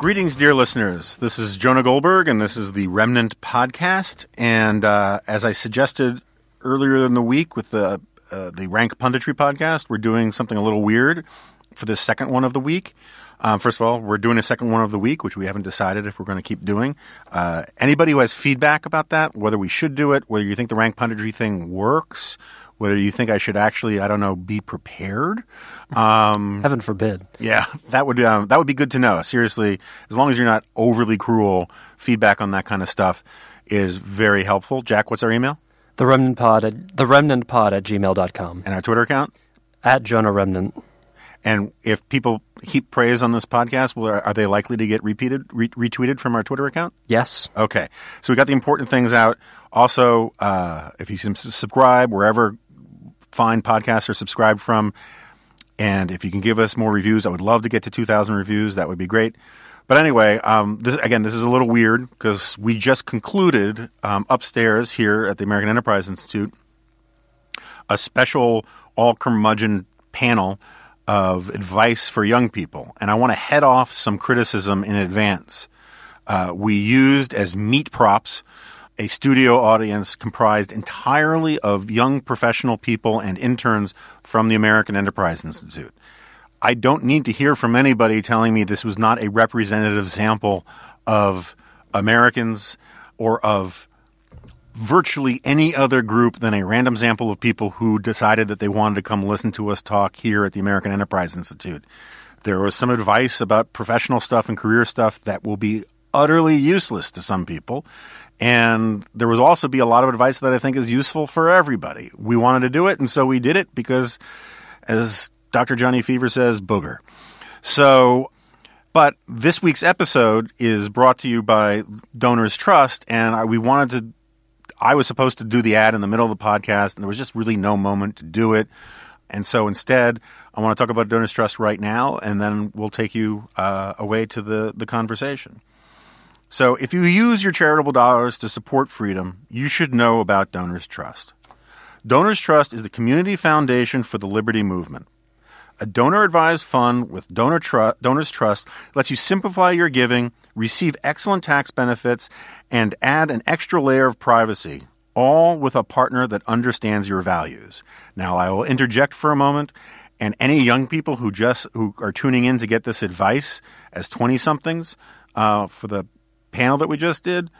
Greetings, dear listeners. This is Jonah Goldberg, and this is the Remnant Podcast. And uh, as I suggested earlier in the week with the uh, the Rank Punditry Podcast, we're doing something a little weird for the second one of the week. Um, first of all, we're doing a second one of the week, which we haven't decided if we're going to keep doing. Uh, anybody who has feedback about that, whether we should do it, whether you think the Rank Punditry thing works, whether you think I should actually, I don't know, be prepared. Um, Heaven forbid. yeah, that would um, that would be good to know. Seriously, as long as you're not overly cruel, feedback on that kind of stuff is very helpful. Jack, what's our email The Remnant Pod at the Remnant Pod at gmail.com. and our Twitter account? At Jonah Remnant. And if people heap praise on this podcast, will, are they likely to get repeated, re- retweeted from our Twitter account? Yes. Okay, so we got the important things out. Also, uh, if you subscribe wherever fine podcasts are subscribed from, and if you can give us more reviews, I would love to get to 2,000 reviews. That would be great. But anyway, um, this again, this is a little weird because we just concluded um, upstairs here at the American Enterprise Institute a special all curmudgeon panel of advice for young people, and I want to head off some criticism in advance. Uh, we used as meat props a studio audience comprised entirely of young professional people and interns from the American Enterprise Institute. I don't need to hear from anybody telling me this was not a representative sample of Americans or of virtually any other group than a random sample of people who decided that they wanted to come listen to us talk here at the American Enterprise Institute. There was some advice about professional stuff and career stuff that will be utterly useless to some people. And there was also be a lot of advice that I think is useful for everybody. We wanted to do it, and so we did it because, as Dr. Johnny Fever says, booger. So, but this week's episode is brought to you by Donors Trust, and I- we wanted to. I was supposed to do the ad in the middle of the podcast, and there was just really no moment to do it. And so instead, I want to talk about Donors Trust right now, and then we'll take you uh, away to the, the conversation. So, if you use your charitable dollars to support freedom, you should know about Donors Trust. Donors Trust is the community foundation for the liberty movement. A donor advised fund with donor Donors Trust lets you simplify your giving, receive excellent tax benefits, and add an extra layer of privacy, all with a partner that understands your values. Now, I will interject for a moment, and any young people who just who are tuning in to get this advice as 20 somethings uh, for the panel that we just did,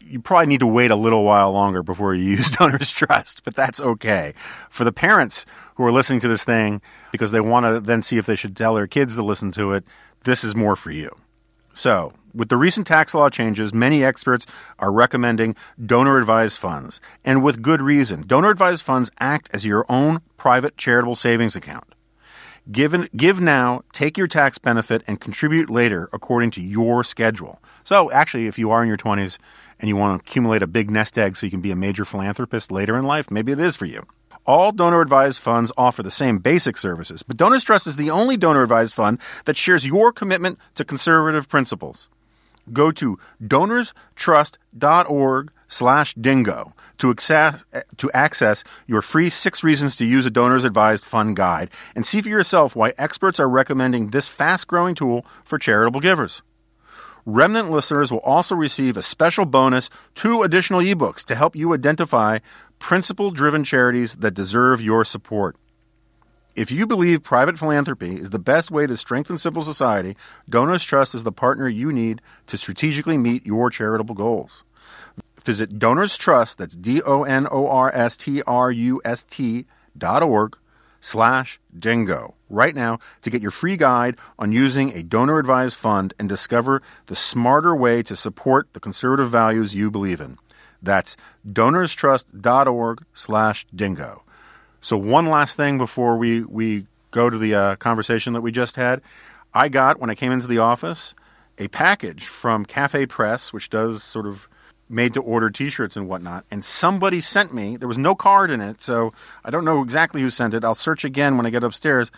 you probably need to wait a little while longer before you use Donors Trust, but that's okay. For the parents who are listening to this thing because they want to then see if they should tell their kids to listen to it, this is more for you. So, with the recent tax law changes, many experts are recommending donor advised funds, and with good reason. Donor advised funds act as your own private charitable savings account. Give, give now, take your tax benefit, and contribute later according to your schedule. So, actually, if you are in your 20s and you want to accumulate a big nest egg so you can be a major philanthropist later in life, maybe it is for you. All donor advised funds offer the same basic services, but Donors Trust is the only donor advised fund that shares your commitment to conservative principles. Go to donorstrust.org slash dingo to access, to access your free six reasons to use a donor's advised fund guide and see for yourself why experts are recommending this fast growing tool for charitable givers. Remnant listeners will also receive a special bonus two additional ebooks to help you identify principle driven charities that deserve your support. If you believe private philanthropy is the best way to strengthen civil society, Donors Trust is the partner you need to strategically meet your charitable goals. Visit Donors Trust, that's D O N O R S T R U S T dot org slash dingo right now to get your free guide on using a donor advised fund and discover the smarter way to support the conservative values you believe in. That's donorstrust.org slash dingo. So one last thing before we, we go to the uh, conversation that we just had. I got, when I came into the office, a package from Cafe Press, which does sort of made to order t-shirts and whatnot and somebody sent me there was no card in it so i don't know exactly who sent it i'll search again when i get upstairs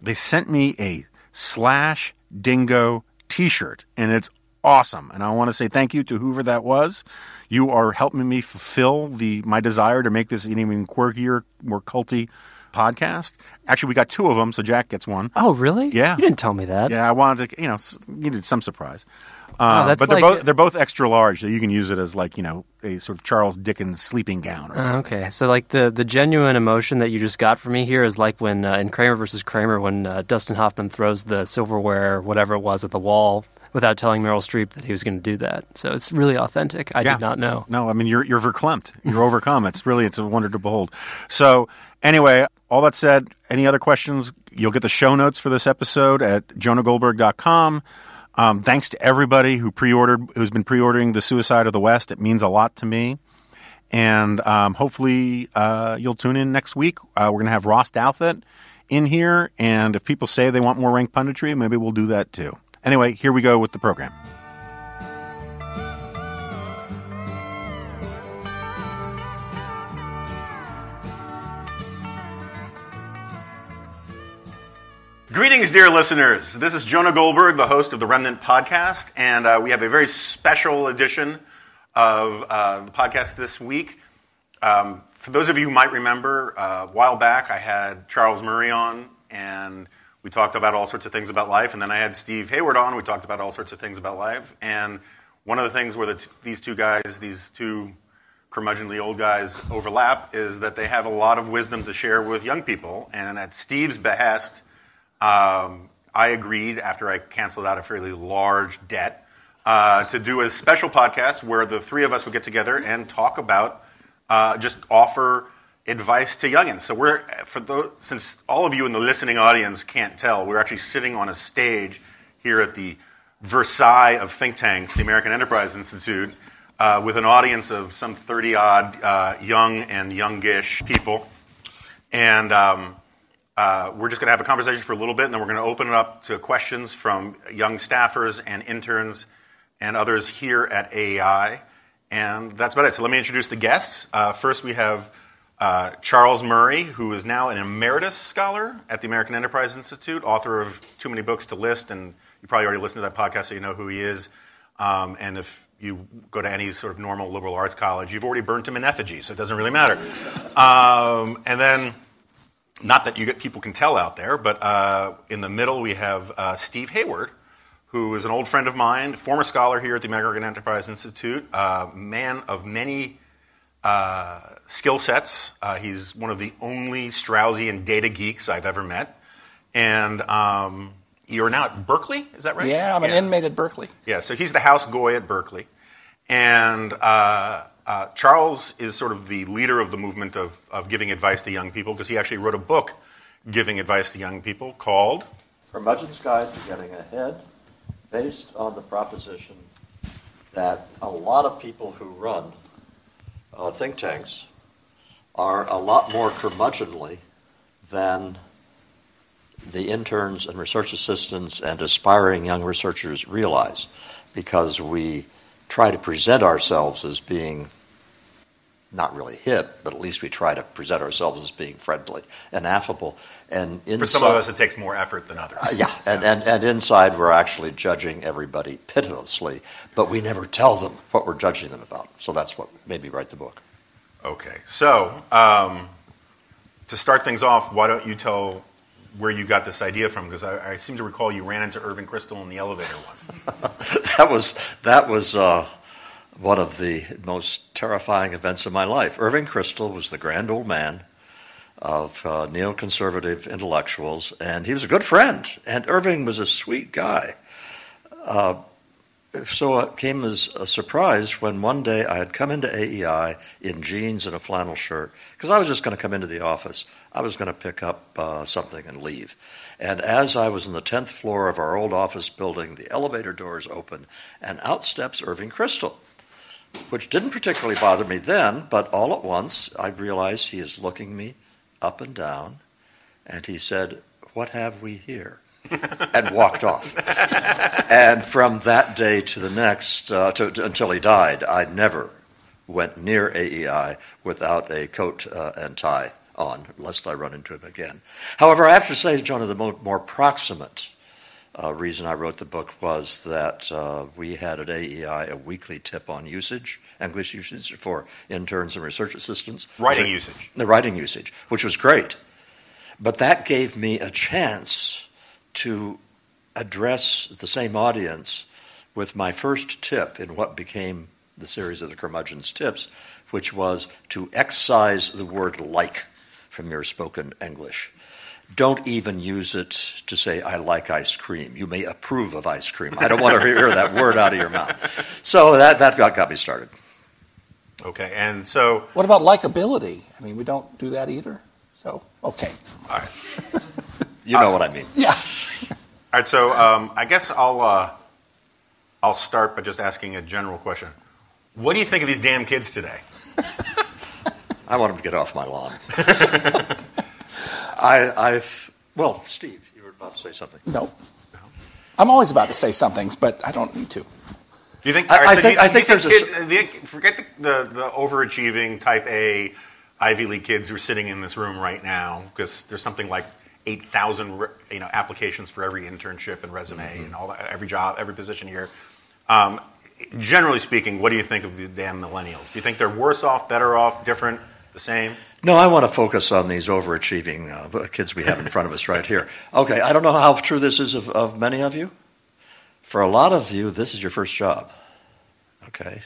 they sent me a slash dingo t-shirt and it's awesome and i want to say thank you to whoever that was you are helping me fulfill the my desire to make this an even quirkier more culty podcast actually we got two of them so jack gets one Oh, really? Yeah. You didn't tell me that. yeah i wanted to you know needed some surprise uh, Oh, but they're like- both they're both extra large, so you can use it as like you know a sort of Charles Dickens sleeping gown or something. Uh, Okay, so like the the genuine emotion that you just got from me here is like when uh, in Kramer versus Kramer when uh, Dustin Hoffman throws the silverware, whatever it was, at the wall without telling Meryl Streep that he was going to do that. So it's really authentic. I Yeah. did not know. No, I mean you're you're verklempt. You're overcome. It's really it's a wonder to behold. So anyway, all that said, any other questions? You'll get the show notes for this episode at jonahgoldberg.com. Um, thanks to everybody who pre-ordered, who's been pre-ordering The Suicide of the West. It means a lot to me. And um, hopefully uh, you'll tune in next week. Uh, we're going to have Ross Douthat in here. And if people say they want more rank punditry, maybe we'll do that too. Anyway, here we go with the program. Greetings, dear listeners. This is Jonah Goldberg, the host of the Remnant Podcast, and uh, we have a very special edition of uh, the podcast this week. Um, for those of you who might remember, uh, a while back I had Charles Murray on, and we talked about all sorts of things about life, and then I had Steve Hayward on. We talked about all sorts of things about life, and one of the things where the t- these two guys, these two curmudgeonly old guys, overlap is that they have a lot of wisdom to share with young people, and at Steve's behest. Um, I agreed after I canceled out a fairly large debt uh, to do a special podcast where the three of us would get together and talk about, uh, just offer advice to youngins. So we're for those, since all of you in the listening audience can't tell, we're actually sitting on a stage here at the Versailles of think tanks, the American Enterprise Institute, uh, with an audience of some thirty odd uh, young and youngish people, and. Um, uh, we're just going to have a conversation for a little bit, and then we're going to open it up to questions from young staffers and interns and others here at AEI. And that's about it. So let me introduce the guests. Uh, first, we have uh, Charles Murray, who is now an emeritus scholar at the American Enterprise Institute, author of Too Many Books to List, and you probably already listened to that podcast, so you know who he is. Um, and if you go to any sort of normal liberal arts college, you've already burnt him in effigy, so it doesn't really matter. Um, and then not that you get, people can tell out there, but uh, in the middle we have uh, Steve Hayward, who is an old friend of mine, former scholar here at the American Enterprise Institute, uh, man of many uh, skill sets. Uh, he's one of the only Straussian data geeks I've ever met. And um, you're now at Berkeley, is that right? Yeah, I'm an inmate at Berkeley. Yeah, so he's the house goy at Berkeley. And uh, Charles is sort of the leader of the movement of, of giving advice to young people because he actually wrote a book giving advice to young people called Curmudgeon's Guide to Getting Ahead, based on the proposition that a lot of people who run uh, think tanks are a lot more curmudgeonly than the interns and research assistants and aspiring young researchers realize because we try to present ourselves as being not really hip, but at least we try to present ourselves as being friendly and affable. And For some of us, it takes more effort than others. uh, yeah, and, and, and inside we're actually judging everybody pitilessly, but we never tell them what we're judging them about. So that's what made me write the book. Okay, so um, to start things off, why don't you tell where you got this idea from? Because I, I seem to recall you ran into Irving Kristol in the elevator one. that was that was uh, one of the most terrifying events of my life. Irving Kristol was the grand old man of uh, neoconservative intellectuals, and he was a good friend. And Irving was a sweet guy. Uh, so it came as a surprise when one day I had come into AEI in jeans and a flannel shirt because I was just going to come into the office. I was going to pick up uh, something and leave. And as I was on the 10th floor of our old office building, the elevator doors open and out steps Irving Kristol, which didn't particularly bother me then, but all at once I realized he is looking me up and down and he said, What have we here? and walked off. and from that day to the next, uh, to, to, until he died, I never went near AEI without a coat uh, and tie on, lest I run into him again. However, I have to say, Jonah, the more, more proximate uh, reason I wrote the book was that uh, we had at AEI a weekly tip on usage, English usage for interns and research assistants. Writing usage. The writing usage, which was great. But that gave me a chance to address the same audience with my first tip in what became the series of the curmudgeon's tips, which was to excise the word like from your spoken English. Don't even use it to say, I like ice cream. You may approve of ice cream. I don't want to hear that word out of your mouth. So that, that got, got me started. Okay, and so. What about likability? I mean, we don't do that either. So, okay. All right. You know uh, what I mean. Yeah. All right, so um, I guess I'll uh, I'll start by just asking a general question. What do you think of these damn kids today? I want them to get off my lawn. I, I've well, Steve, you were about to say something. No. I'm always about to say something, but I don't need to. Do you think? I, I think, you, I think there's kid, a. The, forget the, the, the overachieving type A Ivy League kids who are sitting in this room right now, because there's something like 8,000 you know, applications for every internship and resume mm-hmm. and all that, every job, every position here. Um, generally speaking, what do you think of the damn millennials? Do you think they're worse off, better off, different, the same? No, I want to focus on these overachieving uh, kids we have in front of us right here. Okay, I don't know how true this is of, of many of you. For a lot of you, this is your first job. Okay?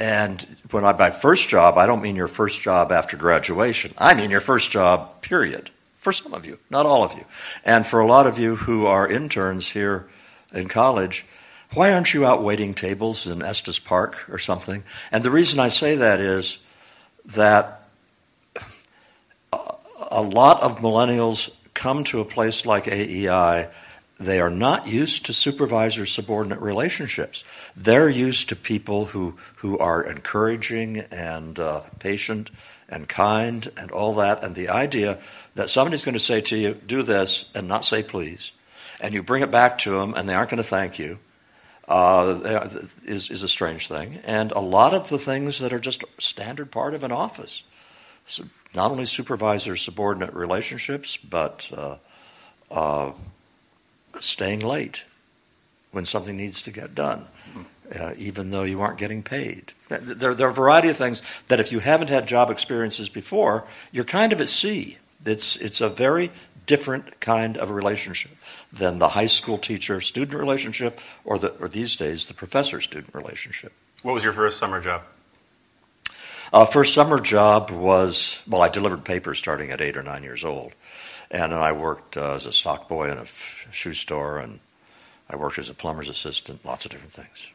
And when I by first job, I don't mean your first job after graduation. I mean your first job, period for some of you, not all of you. And for a lot of you who are interns here in college, why aren't you out waiting tables in Estes Park or something? And the reason I say that is that a lot of millennials come to a place like AEI. They are not used to supervisor subordinate relationships. They're used to people who, who are encouraging and uh, patient and kind and all that. And the idea that somebody's going to say to you, do this, and not say please, and you bring it back to them and they aren't going to thank you, uh, is, is a strange thing. And a lot of the things that are just standard part of an office, so not only supervisor subordinate relationships, but uh, uh, staying late when something needs to get done. Uh, even though you aren't getting paid. There, there, are a variety of things that if you haven't had job experiences before, you're kind of at sea. It's, it's a very different kind of relationship than the high school teacher student relationship or, the, or these days the professor student relationship. What was your first summer job? Uh, first summer job was, well, I delivered papers starting at eight or nine years old. And then I worked uh, as a stock boy in a f- shoe store, and I worked as a plumber's assistant, lots of different things.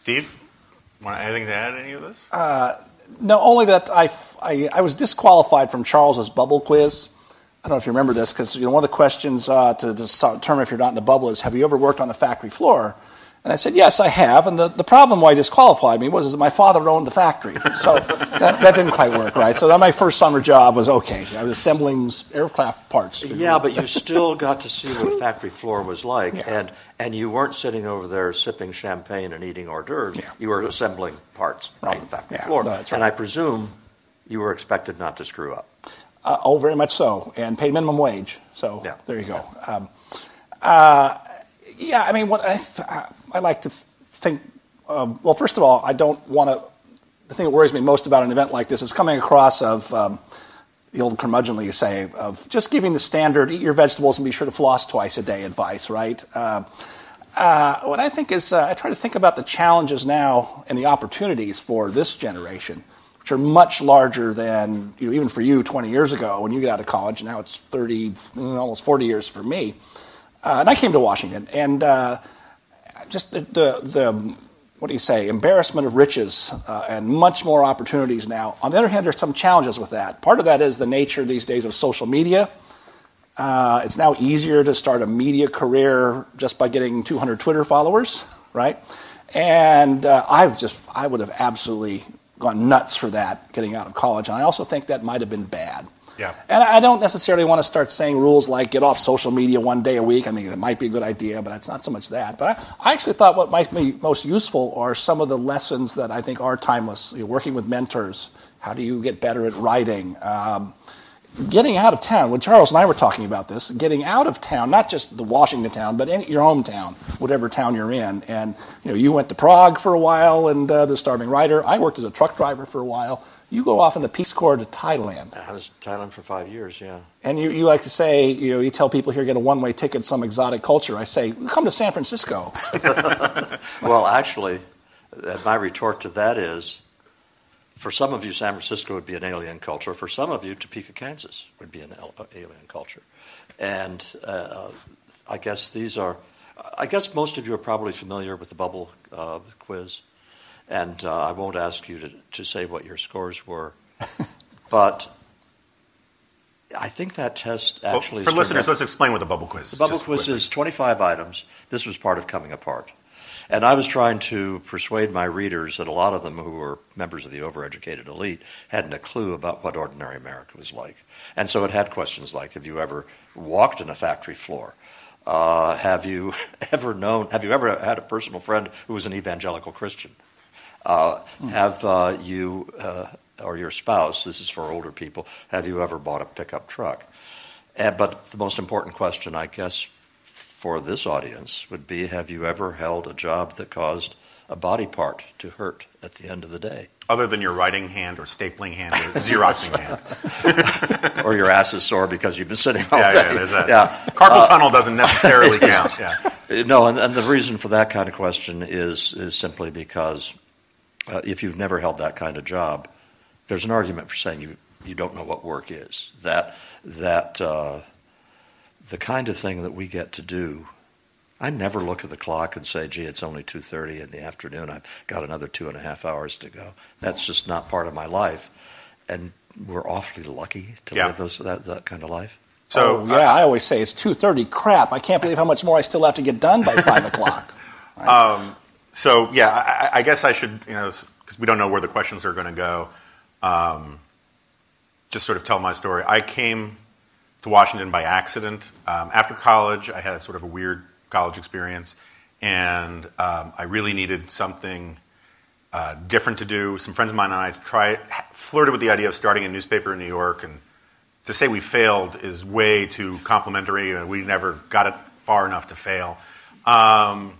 Steve, want anything to add to any of this? Uh, no, only that I, I, I, was disqualified from Charles's bubble quiz. I don't know if you remember this, because you know, one of the questions uh, to determine if you're not in the bubble is, have you ever worked on a factory floor? And I said, yes, I have. And the, the problem why disqualified me was that my father owned the factory. So that, that, didn't quite work, right? So that my first summer job was okay. I was assembling aircraft parts. Yeah, but you still got to see what a factory floor was like. Yeah. And, and you weren't sitting over there sipping champagne and eating hors d'oeuvres. Yeah. You were assembling parts right. on the factory yeah. floor. No, right. And I presume you were expected not to screw up. Uh, oh, very much so. And paid minimum wage. So there you go. Um, uh, yeah, I mean, what I, I like to think, um, well, first of all, I don't want to, the thing that worries me most about an event like this is coming across of um, the old curmudgeonly, you say, of just giving the standard, eat your vegetables and be sure to floss twice a day advice, right? Uh, uh, what I think is, uh, I try to think about the challenges now and the opportunities for this generation which are much larger than you know, even for you 20 years ago when you got out of college. Now it's 30, mm, almost 40 years for me. Uh, and I came to Washington, and uh, just the, the, the, what do you say, embarrassment of riches uh, and much more opportunities now. On the other hand, there's some challenges with that. Part of that is the nature these days of social media. Uh, it's now easier to start a media career just by getting 200 Twitter followers, right? And uh, I've just, I would have absolutely gone nuts for that getting out of college. And I also think that might have been bad. Yeah. And I don't necessarily want to start saying rules like get off social media one day a week. I mean, it might be a good idea, but it's not so much that. But I, I actually thought what might be most useful are some of the lessons that I think are timeless. You're working with mentors. How do you get better at writing? Um, getting out of town, when Charles and I were talking about this, getting out of town, not just the Washington town, but in your hometown, whatever town you're in. And you know, you went to Prague for a while and uh, the starving writer. I worked as a truck driver for a while. You go off in the Peace Corps to Thailand. I was in Thailand for five years, yeah. And you, you like to say, you know, you tell people here get a one-way ticket, some exotic culture. I say, come to San Francisco. well, actually, my retort to that is, for some of you, San Francisco would be an alien culture. For some of you, Topeka, Kansas would be an alien culture. And uh, I guess these are, I guess most of you are probably familiar with the bubble uh, quiz. And uh, I won't ask you to, to say what your scores were. but I think that test actually. Well, for listeners, let's explain what the bubble quiz is. The bubble quiz quickly. is 25 items. This was part of Coming Apart. And I was trying to persuade my readers that a lot of them who were members of the overeducated elite hadn't a clue about what ordinary America was like. And so it had questions like Have you ever walked in a factory floor? Uh, have you ever known, have you ever had a personal friend who was an evangelical Christian? Uh, have uh, you uh, or your spouse, this is for older people, have you ever bought a pickup truck? And, but the most important question, I guess, for this audience would be have you ever held a job that caused a body part to hurt at the end of the day? Other than your writing hand or stapling hand or Xeroxing hand. or your ass is sore because you've been sitting all yeah, day. Yeah, that. yeah. Carpal tunnel doesn't necessarily count. Yeah. No, and, and, the reason for that kind of question is, is simply because uh, if you've never held that kind of job, there's an argument for saying you, you don't know what work is. That, that uh, the kind of thing that we get to do. I never look at the clock and say, "Gee, it's only two thirty in the afternoon. I've got another two and a half hours to go." That's just not part of my life, and we're awfully lucky to yeah. live those, that, that kind of life. So oh, yeah, I always say it's two thirty. Crap! I can't believe how much more I still have to get done by five o'clock. Right? Um, so yeah, I, I, guess I should, you know, because we don't know where the questions are going to go. Um, just sort of tell my story. I came to Washington by accident. Um, after college, I had sort of a weird college experience, and um, I really needed something uh, different to do. Some friends of mine and I tried, flirted with the idea of starting a newspaper in New York, and to say we failed is way too complimentary. We never got it far enough to fail. Um,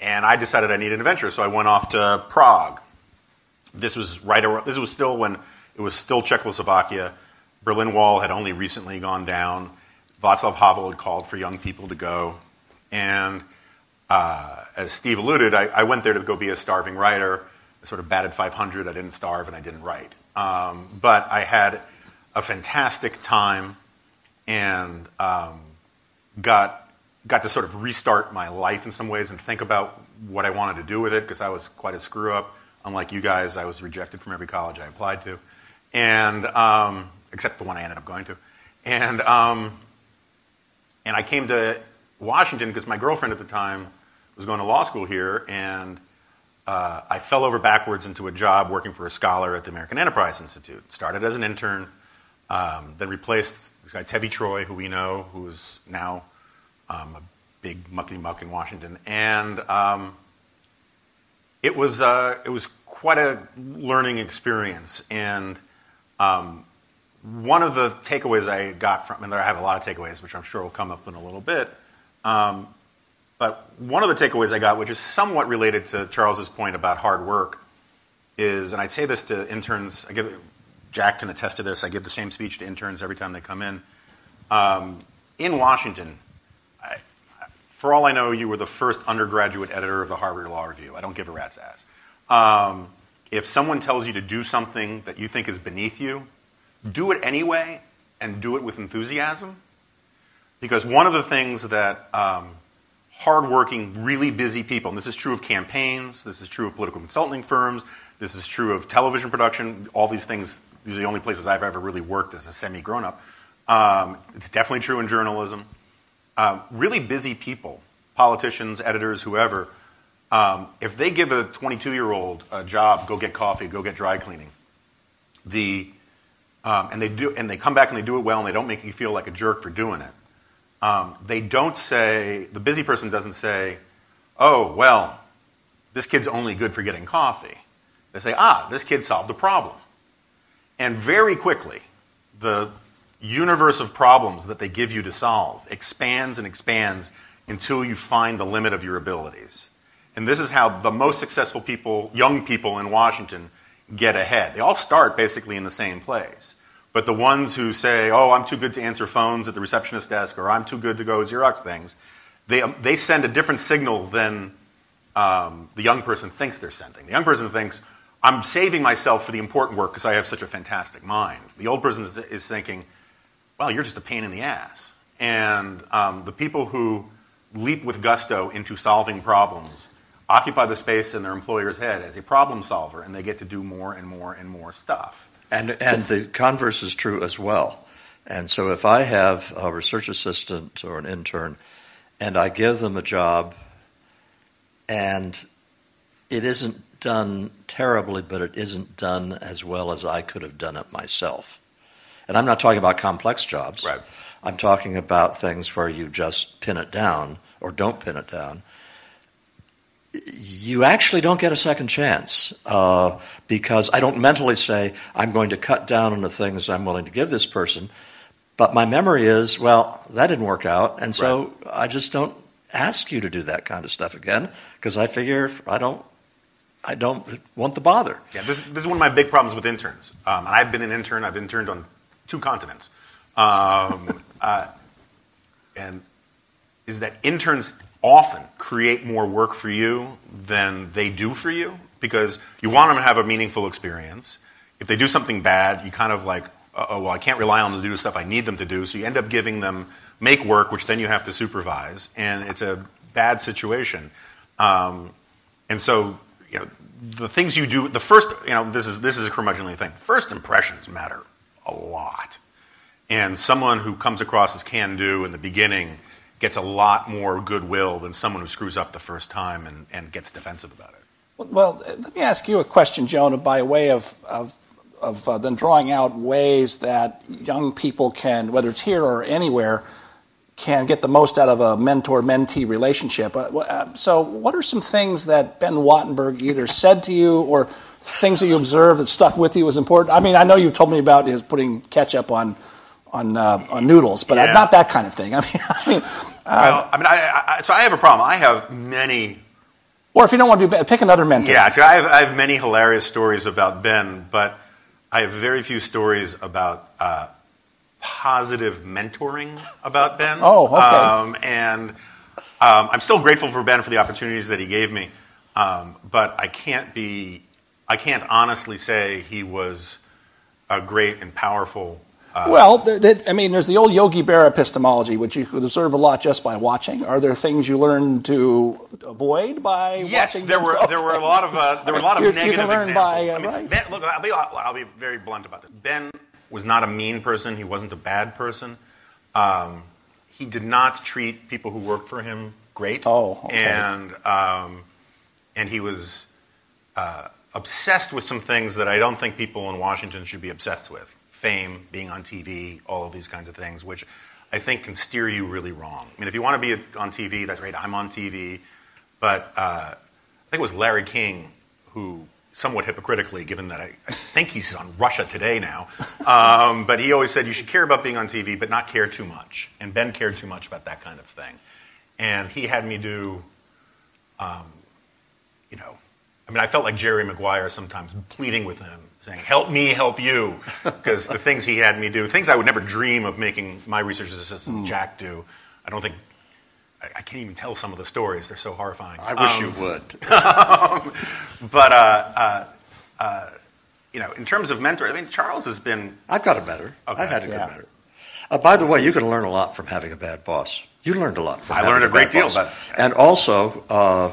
and I decided I needed an adventure, so I went off to Prague. This was right around, this was still when it was still Czechoslovakia. Berlin Wall had only recently gone down. Václav Havel had called for young people to go. And uh, as Steve alluded, I, I, went there to go be a starving writer. I sort of batted 500. I didn't starve and I didn't write. Um, but I had a fantastic time and um, got, got to sort of restart my life in some ways and think about what I wanted to do with it because I was quite a screw up. Unlike you guys, I was rejected from every college I applied to. And um, except the one I ended up going to. And, um, and I came to Washington because my girlfriend at the time was going to law school here, and uh, I fell over backwards into a job working for a scholar at the American Enterprise Institute. Started as an intern, um, then replaced this guy Tevi Troy, who we know, who is now um, a big muckety muck in Washington, and um, it was uh, it was quite a learning experience. And um, one of the takeaways I got from, and I have a lot of takeaways, which I'm sure will come up in a little bit. Um, but one of the takeaways I got, which is somewhat related to Charles's point about hard work, is, and I'd say this to interns. I give Jack can attest to this. I give the same speech to interns every time they come in. Um, in Washington, I, for all I know, you were the first undergraduate editor of the Harvard Law Review. I don't give a rat's ass. Um, if someone tells you to do something that you think is beneath you, do it anyway and do it with enthusiasm. Because one of the things that um, hardworking, really busy people, and this is true of campaigns, this is true of political consulting firms, this is true of television production, all these things, these are the only places I've ever really worked as a semi grown up. Um, it's definitely true in journalism. Um, really busy people, politicians, editors, whoever, um, if they give a 22 year old a job, go get coffee, go get dry cleaning, the, um, and, they do, and they come back and they do it well and they don't make you feel like a jerk for doing it, um, they don't say, the busy person doesn't say, oh, well, this kid's only good for getting coffee. They say, ah, this kid solved a problem. And very quickly, the universe of problems that they give you to solve expands and expands until you find the limit of your abilities. And this is how the most successful people, young people in Washington, get ahead. They all start basically in the same place. But the ones who say, oh, I'm too good to answer phones at the receptionist desk, or I'm too good to go Xerox things, they, um, they send a different signal than um, the young person thinks they're sending. The young person thinks, I'm saving myself for the important work because I have such a fantastic mind. The old person is, is thinking, well, you're just a pain in the ass. And um, the people who leap with gusto into solving problems occupy the space in their employer's head as a problem solver, and they get to do more and more and more stuff. And, and the converse is true as well. And so if I have a research assistant or an intern and I give them a job and it isn't done terribly, but it isn't done as well as I could have done it myself. And I'm not talking about complex jobs. Right. I'm talking about things where you just pin it down or don't pin it down you actually don't get a second chance uh, because I don't mentally say, I'm going to cut down on the things I'm willing to give this person. But my memory is, well, that didn't work out. And so right. I just don't ask you to do that kind of stuff again because I figure I don't. I don't want the bother. Yeah, this, this is one of my big problems with interns. Um, I've been an intern. I've interned on two continents, um, uh, and is that interns often create more work for you than they do for you because you want them to have a meaningful experience. If they do something bad, you kind of like, oh, well, I can't rely on them to do the stuff I need them to do. So you end up giving them make work, which then you have to supervise, and it's a bad situation. Um, and so, you know, the things you do, the first, you know, this is this is a curmudgeonly thing. First impressions matter a lot, and someone who comes across as can do in the beginning gets a lot more goodwill than someone who screws up the first time and, and gets defensive about it. Well, let me ask you a question, Jonah, by way of, of, of uh, then drawing out ways that young people can, whether it's here or anywhere, can get the most out of a mentor mentee relationship. Uh, uh, so, what are some things that Ben Wattenberg either said to you or things that you observed that stuck with you as important? I mean, I know you've told me about his putting ketchup on on uh, on noodles, but yeah. not that kind of thing. I mean, I mean, uh, well, I mean, I, I, so I have a problem. I have many. Or if you don't want to do, pick another mentor. Yeah, so I have, I have many hilarious stories about Ben, but I have very few stories about uh, positive mentoring about Ben. oh, okay. Um, and um, I'm still grateful for Ben for the opportunities that he gave me, um, but I can't be, I can't honestly say he was a great and powerful uh, well, th- th- I mean, there's the old Yogi Berra epistemology, which you could observe a lot just by watching. Are there things you learn to avoid by yes, watching? Yes, there were there were a lot of uh, there were a lot of you, negative you learn examples. By, uh, I mean, right. ben, look, I'll be I'll be very blunt about this. Ben was not a mean person. He wasn't a bad person. Um, he did not treat people who worked for him great. Oh, okay. and um, and he was uh, obsessed with some things that I don't think people in Washington should be obsessed with fame, being on TV, all of these kinds of things, which I think can steer you really wrong. I mean, if you want to be on TV, that's great. I'm on TV. But uh, I think it was Larry King who, somewhat hypocritically, given that I, I think he's on Russia Today now, um, but he always said you should care about being on TV, but not care too much. And Ben cared too much about that kind of thing. And he had me do, um, you know, I mean, I felt like Jerry Maguire sometimes pleading with him saying, "Help me, help you," because the things he had me do, things I would never dream of making my research assistant mm. Jack do. I don't think I, I, can't even tell some of the stories; they're so horrifying. I wish um, you would. but uh, uh, uh, you know, in terms of mentor, I mean, Charles has been. I've got a better. Okay. I've had a good Yeah. mentor. Uh, by the way, you can learn a lot from having a bad boss. You learned a lot from. I learned a great deal, but- and also. Uh,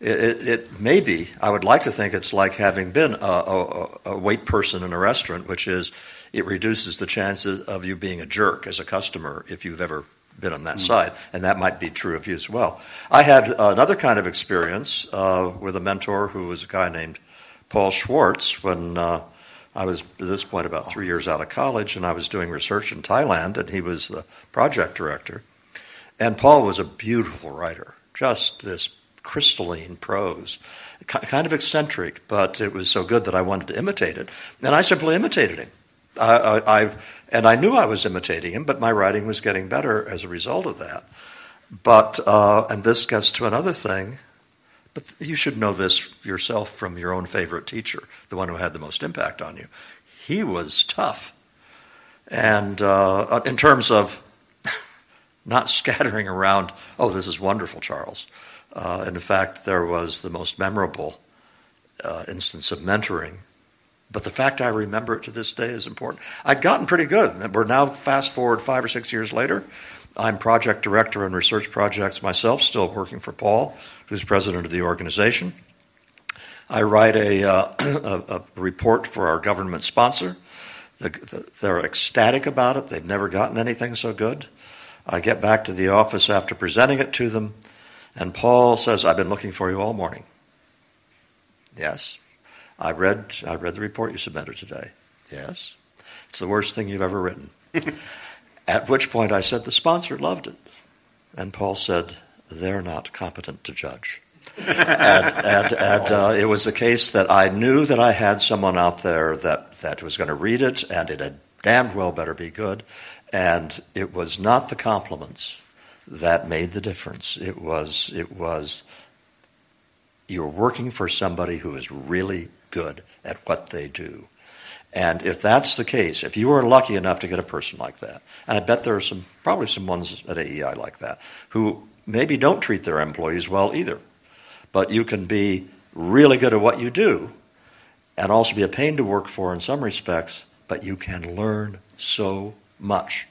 it, it, it may be. I would like to think it's like having been a, a, a wait person in a restaurant, which is it reduces the chances of you being a jerk as a customer if you've ever been on that Mm. side, and that might be true of you as well. I had another kind of experience uh, with a mentor who was a guy named Paul Schwartz when uh, I was at this point about three years out of college, and I was doing research in Thailand, and he was the project director. And Paul was a beautiful writer, just this crystalline prose, kind of eccentric, but it was so good that I wanted to imitate it, and I simply imitated him. I, I, I and I knew I was imitating him, but my writing was getting better as a result of that. But uh, and this gets to another thing. But you should know this yourself from your own favorite teacher, the one who had the most impact on you. He was tough, and uh, in terms of not scattering around. Oh, this is wonderful, Charles. Uh, in fact, there was the most memorable uh, instance of mentoring. But the fact I remember it to this day is important. I'd gotten pretty good. We're now fast forward five or six years later. I'm project director on research projects myself, still working for Paul, who's president of the organization. I write a, uh, a, a report for our government sponsor. The, the, they're ecstatic about it. They've never gotten anything so good. I get back to the office after presenting it to them, and Paul says, I've been looking for you all morning. Yes. I read, I read the report you submitted today. Yes. It's the worst thing you've ever written. At which point I said, the sponsor loved it. And Paul said, they're not competent to judge. and and, and uh, it was the case that I knew that I had someone out there that, that was going to read it, and it had damned well better be good. And it was not the compliments that made the difference. It was it was you're working for somebody who is really good at what they do. And if that's the case, if you are lucky enough to get a person like that, and I bet there are some probably some ones at AEI like that who maybe don't treat their employees well either, but you can be really good at what you do and also be a pain to work for in some respects, but you can learn so much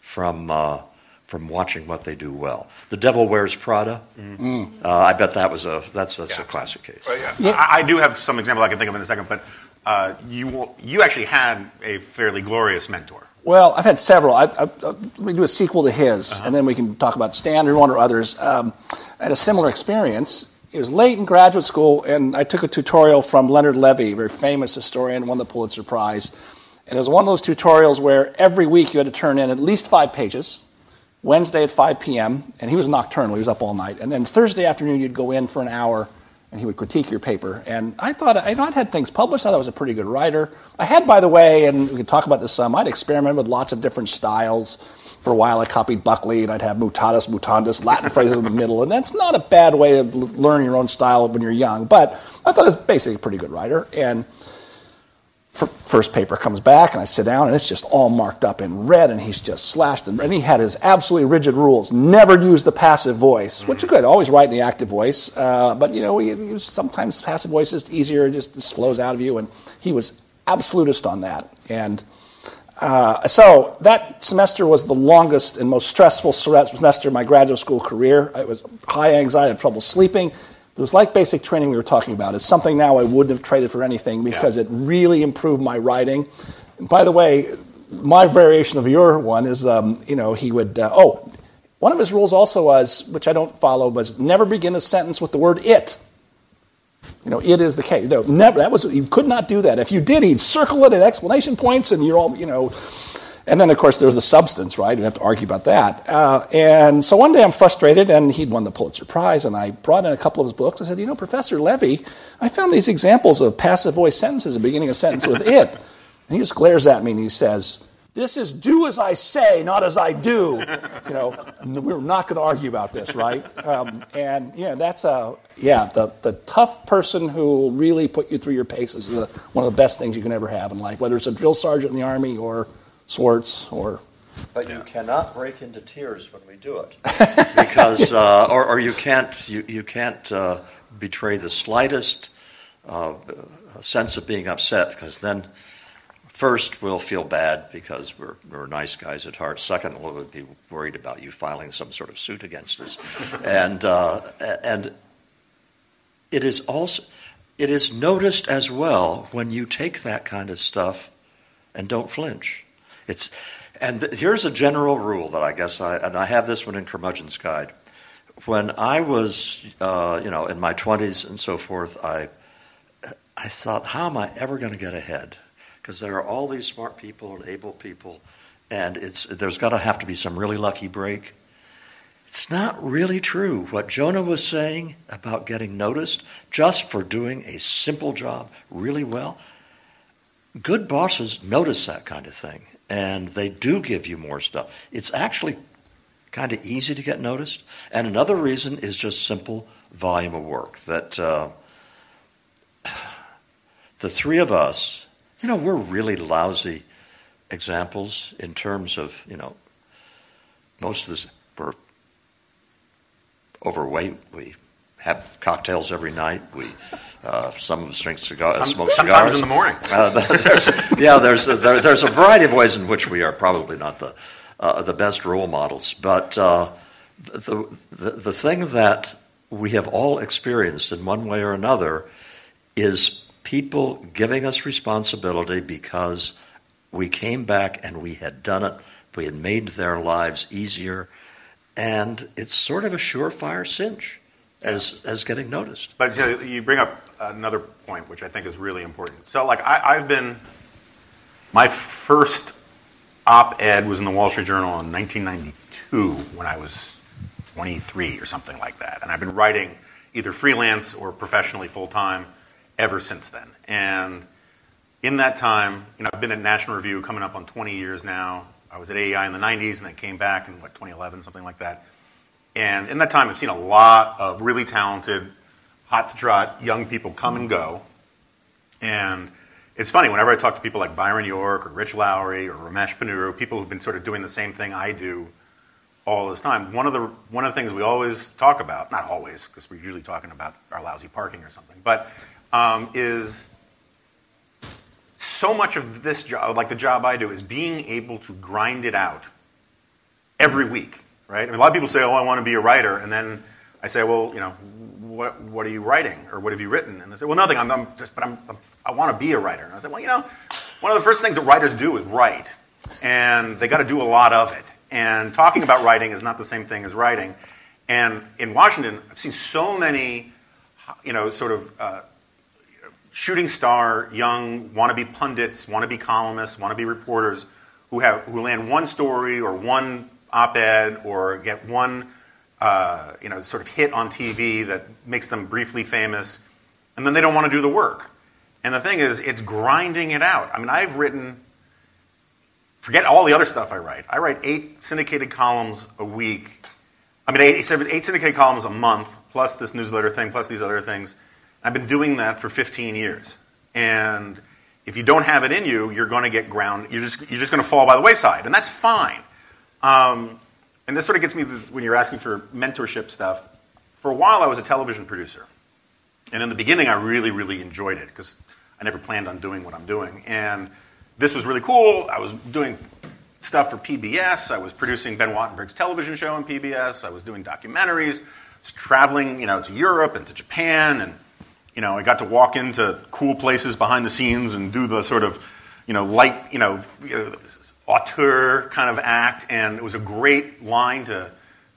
from uh, from watching what they do well. The Devil Wears Prada. Uh, I bet that was a that's that's a classic case. I, I do have some example I can think of in a second, but uh, you you actually had a fairly glorious mentor. Well, I've had several. I, I, I, we do a sequel to his, and then we can talk about standard one or others. Um, I had a similar experience. It was late in graduate school, and I took a tutorial from Leonard Levy, a very famous historian, won the Pulitzer Prize. And it was one of those tutorials where every week you had to turn in at least five pages. Wednesday at 5 p.m., and he was nocturnal, he was up all night. And then Thursday afternoon, you'd go in for an hour, and he would critique your paper. And I thought, I know I'd had things published, I thought I was a pretty good writer. I had, by the way, and we could talk about this some, I'd experimented with lots of different styles. For a while, I copied Buckley, and I'd have mutatis mutandis, Latin phrases in the middle, and that's not a bad way of learning your own style when you're young. But I thought I was basically a pretty good writer. And first paper comes back and I sit down and it's just all marked up in red and he's just slashed and, and he had his absolutely rigid rules. Never use the passive voice, which is good. Always write in the active voice, uh, but you know, we, we sometimes passive voice is easier. It just, flows out of you. And he was absolutist on that. And uh, so that semester was the longest and most stressful semester of my graduate school career. It was high anxiety, I had trouble sleeping. It was like basic training we were talking about. It's something now I wouldn't have traded for anything because it really improved my writing. And by the way, my variation of your one is, um, you know, he would, uh, oh, one of his rules also was, which I don't follow, was never begin a sentence with the word it. You know, it is the case. No, never. That was you could not do that. If you did, he'd circle it at explanation points, and you're all, you know. And then, of course, there's the substance, right? We have to argue about that. Uh, and so one day I'm frustrated, and he'd won the Pulitzer Prize, and I brought in a couple of his books. I said, you know, Professor Levy, I found these examples of passive voice sentences beginning a sentence with it. And he just glares at me and he says, this is do as I say, not as I do. You know, we're not going to argue about this, right? Um, and yeah, that's a yeah. The the tough person who will really put you through your paces is one of the best things you can ever have in life, whether it's a drill sergeant in the army or Schwartz or. But you cannot break into tears when we do it, because uh, or, or you can't you, you can't uh, betray the slightest uh, sense of being upset because then first we'll feel bad because we're, we're nice guys at heart. Second, we'll be worried about you filing some sort of suit against us, and uh, and it is also it is noticed as well when you take that kind of stuff and don't flinch. It's and th- here's a general rule that I guess I and I have this one in Curmudgeon's Guide. When I was, uh, you know, in my twenties and so forth, I I thought, how am I ever going to get ahead? Because there are all these smart people and able people, and it's there's got to have to be some really lucky break. It's not really true what Jonah was saying about getting noticed just for doing a simple job really well. Good bosses notice that kind of thing, and they do give you more stuff. It's actually kind of easy to get noticed. And another reason is just simple volume of work. That uh, the three of us, you know, we're really lousy examples in terms of, you know, most of this, we're overweight. We have cocktails every night. We uh, some of us drink cigars, Some- smoke sometimes cigars in the morning. Uh, there's, yeah, there's there, there's a variety of ways in which we are probably not the uh, the best role models, but uh, the, the the thing that we have all experienced in one way or another is people giving us responsibility because we came back and we had done it. We had made their lives easier, and it's sort of a surefire cinch as as getting noticed. But you, know, you bring up another point, which I think is really important. So, like, I, I've been, my first op ed was in the Wall Street Journal in 1992 when I was 23 or something like that. And I've been writing either freelance or professionally full time ever since then. And in that time, you know, I've been at National Review coming up on 20 years now. I was at AEI in the 90s and then came back in, what, 2011, something like that. And in that time, I've seen a lot of really talented, hot to trot young people come and go. And it's funny, whenever I talk to people like Byron York or Rich Lowry or Ramesh Ponnuru, people who've been sort of doing the same thing I do all this time, one of the, one of the things we always talk about, not always, because we're usually talking about our lousy parking or something, but um, is so much of this job, like the job I do, is being able to grind it out every week, right? I mean, a lot of people say, "Oh, I want to be a writer," and then I say, "Well, you know, what what are you writing, or what have you written?" And they say, "Well, nothing. I'm, I'm just, but I'm, I'm I want to be a writer." And I said, "Well, you know, one of the first things that writers do is write, and they got to do a lot of it. And talking about writing is not the same thing as writing. And in Washington, I've seen so many, you know, sort of." Uh, shooting star, young, wannabe pundits, wannabe columnists, wannabe reporters who have who land one story or one op-ed or get one uh, you know sort of hit on TV that makes them briefly famous, and then they don't want to do the work. And the thing is, it's grinding it out. I mean, I've written. Forget all the other stuff I write. I write eight syndicated columns a week. I mean, eight, eight syndicated columns a month, plus this newsletter thing, plus these other things. I've been doing that for 15 years. And if you don't have it in you, you're going to get ground, you're just, you're just going to fall by the wayside. And that's fine. Um, and this sort of gets me when you're asking for mentorship stuff. For a while, I was a television producer. And in the beginning, I really, really enjoyed it because I never planned on doing what I'm doing. And this was really cool. I was doing stuff for PBS. I was producing Ben Wattenberg's television show on PBS. I was doing documentaries. I was traveling, you know, to Europe and to Japan and you know, I got to walk into cool places behind the scenes and do the sort of, you know, light, you know, auteur kind of act, and it was a great line to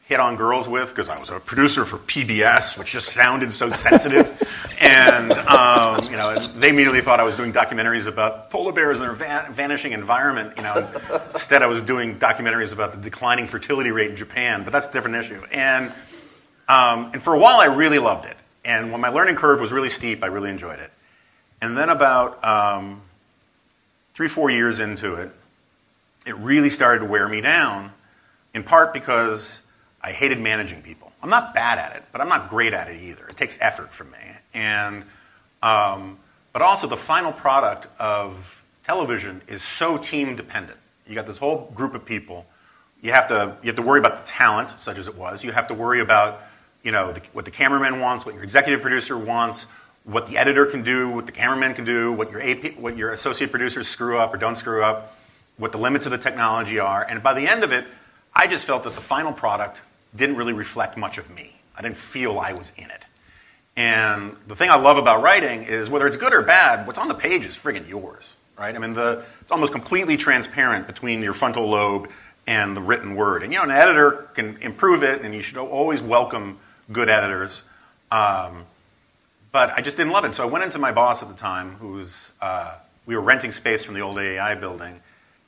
hit on girls with because I was a producer for PBS, which just sounded so sensitive, and um, you know, they immediately thought I was doing documentaries about polar bears and their van- vanishing environment. You know, instead I was doing documentaries about the declining fertility rate in Japan, but that's a different issue. And um, and for a while, I really loved it. And when my learning curve was really steep, I really enjoyed it. And then about um, three, four years into it, it really started to wear me down, in part because I hated managing people. I'm not bad at it, but I'm not great at it either. It takes effort from me. And, um, but also, the final product of television is so team dependent. You got this whole group of people. You have to, you have to worry about the talent, such as it was. You have to worry about you know, the, what the cameraman wants, what your executive producer wants, what the editor can do, what the cameraman can do, what your AP, what your associate producers screw up or don't screw up, what the limits of the technology are. And by the end of it, I just felt that the final product didn't really reflect much of me. I didn't feel I was in it. And the thing I love about writing is whether it's good or bad, what's on the page is friggin' yours, right? I mean, the, it's almost completely transparent between your frontal lobe and the written word. And you know, an editor can improve it, and you should always welcome good editors. Um, but I just didn't love it. So I went into my boss at the time, who was, uh, we were renting space from the old AEI building,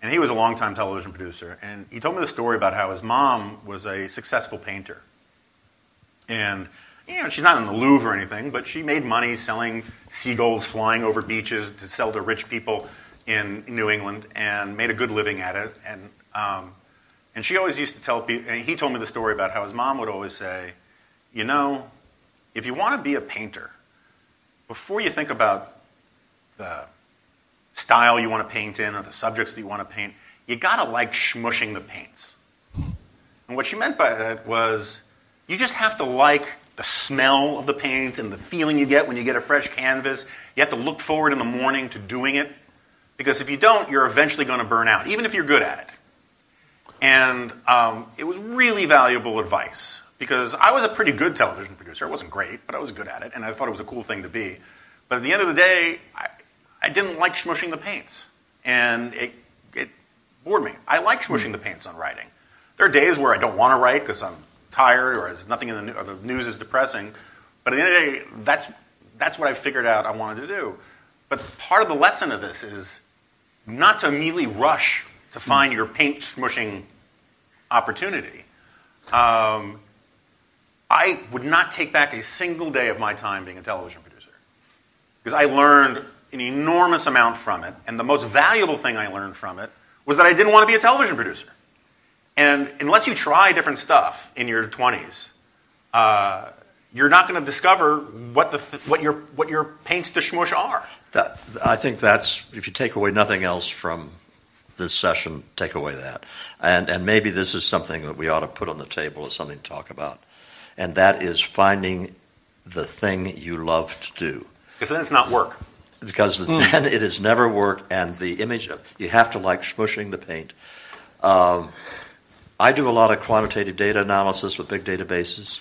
and he was a longtime television producer. And he told me the story about how his mom was a successful painter. And you know, she's not in the Louvre or anything, but she made money selling seagulls flying over beaches to sell to rich people in New England and made a good living at it. And, um, and she always used to tell people, and he told me the story about how his mom would always say, you know, if you want to be a painter, before you think about the style you want to paint in or the subjects that you want to paint, you got to like smushing the paints. And what she meant by that was you just have to like the smell of the paint and the feeling you get when you get a fresh canvas. You have to look forward in the morning to doing it. Because if you don't, you're eventually going to burn out, even if you're good at it. And um, it was really valuable advice because I was a pretty good television producer. I wasn't great, but I was good at it, and I thought it was a cool thing to be. But at the end of the day, I, I didn't like smushing the paints, and it, it bored me. I like smushing the paints on writing. There are days where I don't want to write because I'm tired or there's nothing in the, or the news is depressing. But at the end of the day, that's, that's what I figured out I wanted to do. But part of the lesson of this is not to immediately rush to find your paint smushing opportunity. Um, I would not take back a single day of my time being a television producer because I learned an enormous amount from it. And the most valuable thing I learned from it was that I didn't want to be a television producer. And unless you try different stuff in your 20s, uh, you're not going to discover what, the th- what, your, what your paints to smush are. That, I think that's, if you take away nothing else from this session, take away that. And, and maybe this is something that we ought to put on the table as something to talk about. And that is finding the thing you love to do. Because then it's not work. Because mm. then has never worked, and the image of you have to like smushing the paint. Um, I do a lot of quantitative data analysis with big databases,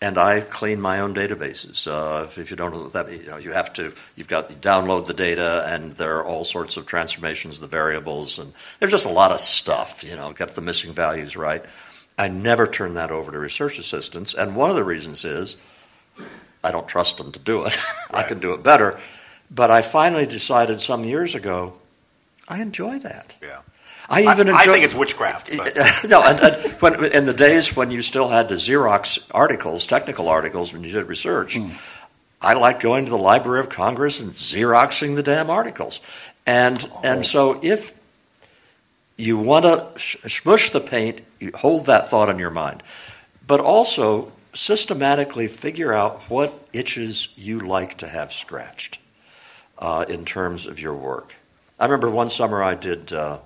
and I clean my own databases. Uh, if, if, you don't know what that means, you know, you have to, you've got to download the data, and there are all sorts of transformations, the variables, and there's just a lot of stuff, you know, get the missing values right. I never turn that over to research assistants, and one of the reasons is I don't trust them to do it. I can do it better. But I finally decided some years ago, I enjoy that. Yeah. I even I, enjoy, I think it's witchcraft. no, and, and when, in the days when you still had to Xerox articles, technical articles, when you did research, mm. I liked going to the Library of Congress and Xeroxing the damn articles. And oh. and so if you want to sh- smush the paint, you hold that thought in your mind, but also systematically figure out what itches you like to have scratched uh, in terms of your work. I remember one summer I did. Uh,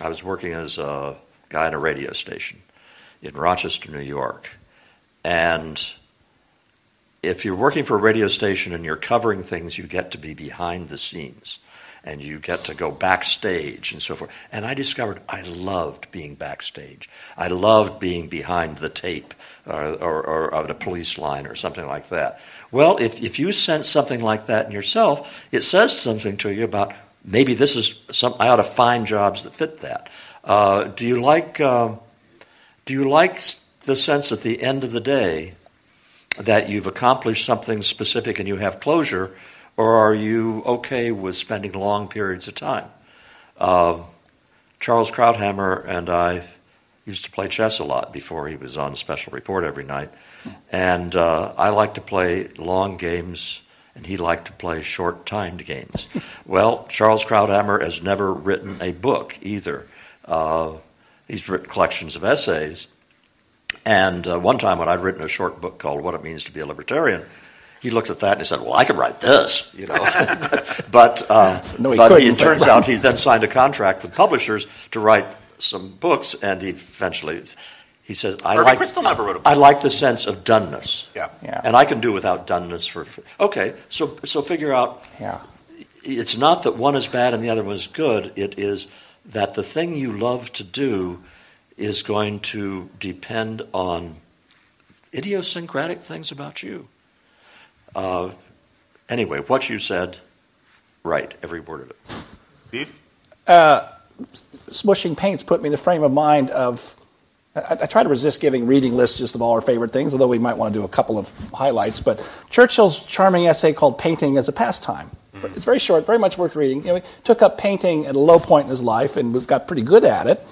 I was working as a guy in a radio station in Rochester, New York. And if you're working for a radio station and you're covering things, you get to be behind the scenes and you get to go backstage and so forth. And I discovered I loved being backstage. I loved being behind the tape or, or, or of a police line or something like that. Well, if, if you sense something like that in yourself, it says something to you about maybe this is some. I ought to find jobs that fit that. Uh, do you like? Uh, do you like the sense at the end of the day that you've accomplished something specific and you have closure, or are you okay with spending long periods of time? Uh, Charles Krauthammer and I used to play chess a lot before he was on Special Report every night, and uh, I like to play long games and he liked to play short timed games. well, Charles Krauthammer has never written a book either. Uh, he's written collections of essays. And uh, one time when I'd written a short book called What It Means to Be a Libertarian, he looked at that and he said, "Well, I could write this," you know. but uh, no, but he, it turns out he then signed a contract with publishers to write some books, and he eventually He says, I Irving like, Kristol never wrote a book. I like the sense of doneness. Yeah. Yeah. And I can do without doneness for. for okay, so, so figure out Yeah. it's not that one is bad and the other one is good. It is that the thing you love to do is going to depend on idiosyncratic things about you. Uh, anyway, what you said, right, every word of it. Steve? Smushing paints put me in the frame of mind of. I, I try to resist giving reading lists just of all our favorite things, although we might want to do a couple of highlights. But Churchill's charming essay called "Painting as a Pastime." It's very short, very much worth reading. You know, he took up painting at a low point in his life and we've got pretty good at it.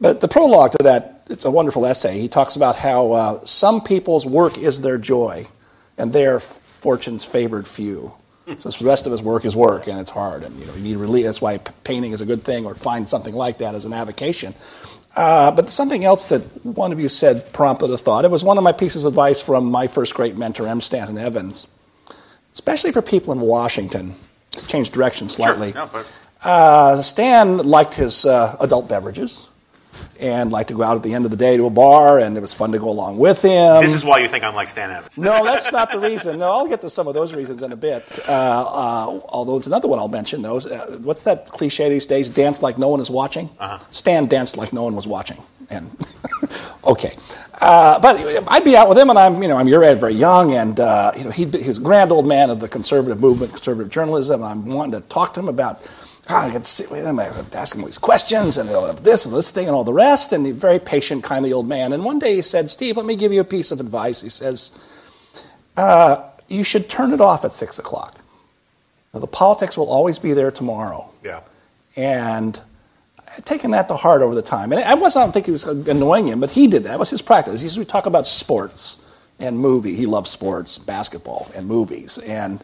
But the prologue to that, it's a wonderful essay. He talks about how uh, some people's work is their joy, and their fortune's favored few. So the rest of his work is work, and it's hard, and you know you need relief. That's why painting is a good thing, or find something like that as an avocation. Uh, but something else that one of you said prompted a thought. It was one of my pieces of advice from my first great mentor, M. Stanton Evans, especially for people in Washington. Change direction slightly. Sure. No, but Uh, Stan liked his uh, adult beverages and liked to go out at the end of the day to a bar, and it was fun to go along with him. this is why you think I'm like Stan Evans. No, that's not the reason. No, I'll get to some of those reasons in a bit. Uh, uh, although it's another one I'll mention. Those. Uh, what's that cliche these days? Dance like no one is watching. Uh-huh. Stan danced like no one was watching. And okay, uh, but I'd be out with him, and I'm you know I'm your ed, very young, and uh, you know he'd be, he was a grand old man of the conservative movement, conservative journalism. And I'm wanting to talk to him about. Ah, I could sit with him, I ask him all these questions, and you know, this and this thing and all the rest. And he's a very patient, kindly old man. And one day he said, "Steve, let me give you a piece of advice." He says, uh, "You should turn it off at six o'clock. Now, the politics will always be there tomorrow." Yeah. And I'd taken that to heart over the time. And I wasn't, I don't think he was annoying him, but he did that. That was his practice. He used to talk about sports and movie. He loved sports, basketball, and movies. And,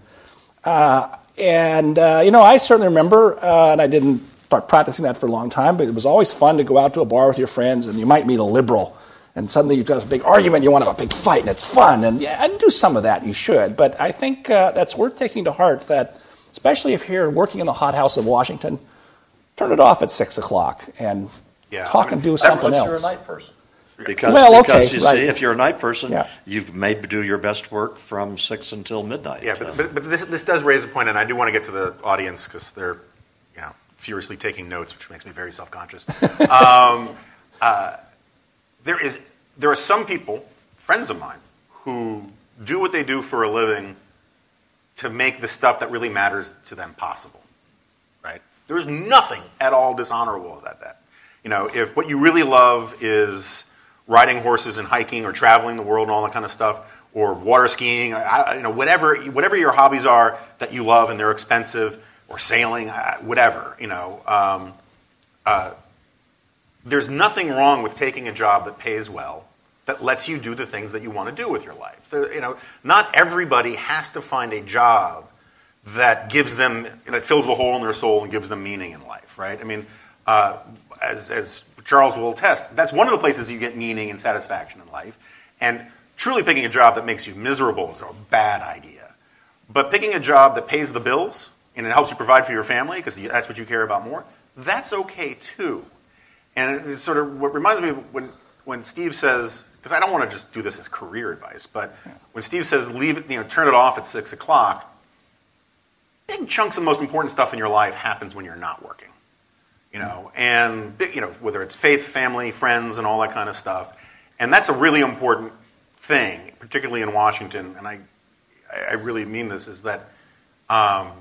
uh, and uh, you know, I certainly remember, uh, and I didn't start practicing that for a long time, but it was always fun to go out to a bar with your friends, and you might meet a liberal. And suddenly you've got a big argument, you want to have a big fight, and it's fun. And yeah, and do some of that, you should. But I think uh, that's worth taking to heart that, especially if you're working in the hothouse of Washington, turn it off at six o'clock and Yeah, talk I mean, and do something else. you're a night person. Because, Well, because okay, you right. see, if you're a night person, Yeah. you may do your best work from six until midnight. Yeah, but, but, but this, this does raise a point, and I do want to get to the audience because they're you know, furiously taking notes, which makes me very self conscious. um, uh, there, is, there are some people, friends of mine, who do what they do for a living to make the stuff that really matters to them possible. Right? There is nothing at all dishonorable about that. You know, if what you really love is riding horses and hiking or traveling the world and all that kind of stuff, or water skiing, I, you know, whatever, whatever your hobbies are that you love and they're expensive, or sailing, uh, whatever, you know, um, uh, there's nothing wrong with taking a job that pays well, that lets you do the things that you want to do with your life. There, you know, not everybody has to find a job that gives them that fills the hole in their soul and gives them meaning in life, right? I mean, uh, as, as Charles will attest, that's one of the places you get meaning and satisfaction in life. And truly picking a job that makes you miserable is a bad idea. But picking a job that pays the bills and it helps you provide for your family because that's what you care about more, that's okay too. And it's sort of what reminds me of when, when Steve says, because I don't want to just do this as career advice, but when Steve says leave it, you know, turn it off at six o'clock, big chunks of the most important stuff in your life happens when you're not working. You know, and you know whether it's faith, family, friends, and all that kind of stuff, and that's a really important thing, particularly in Washington. And I, I really mean this is that um,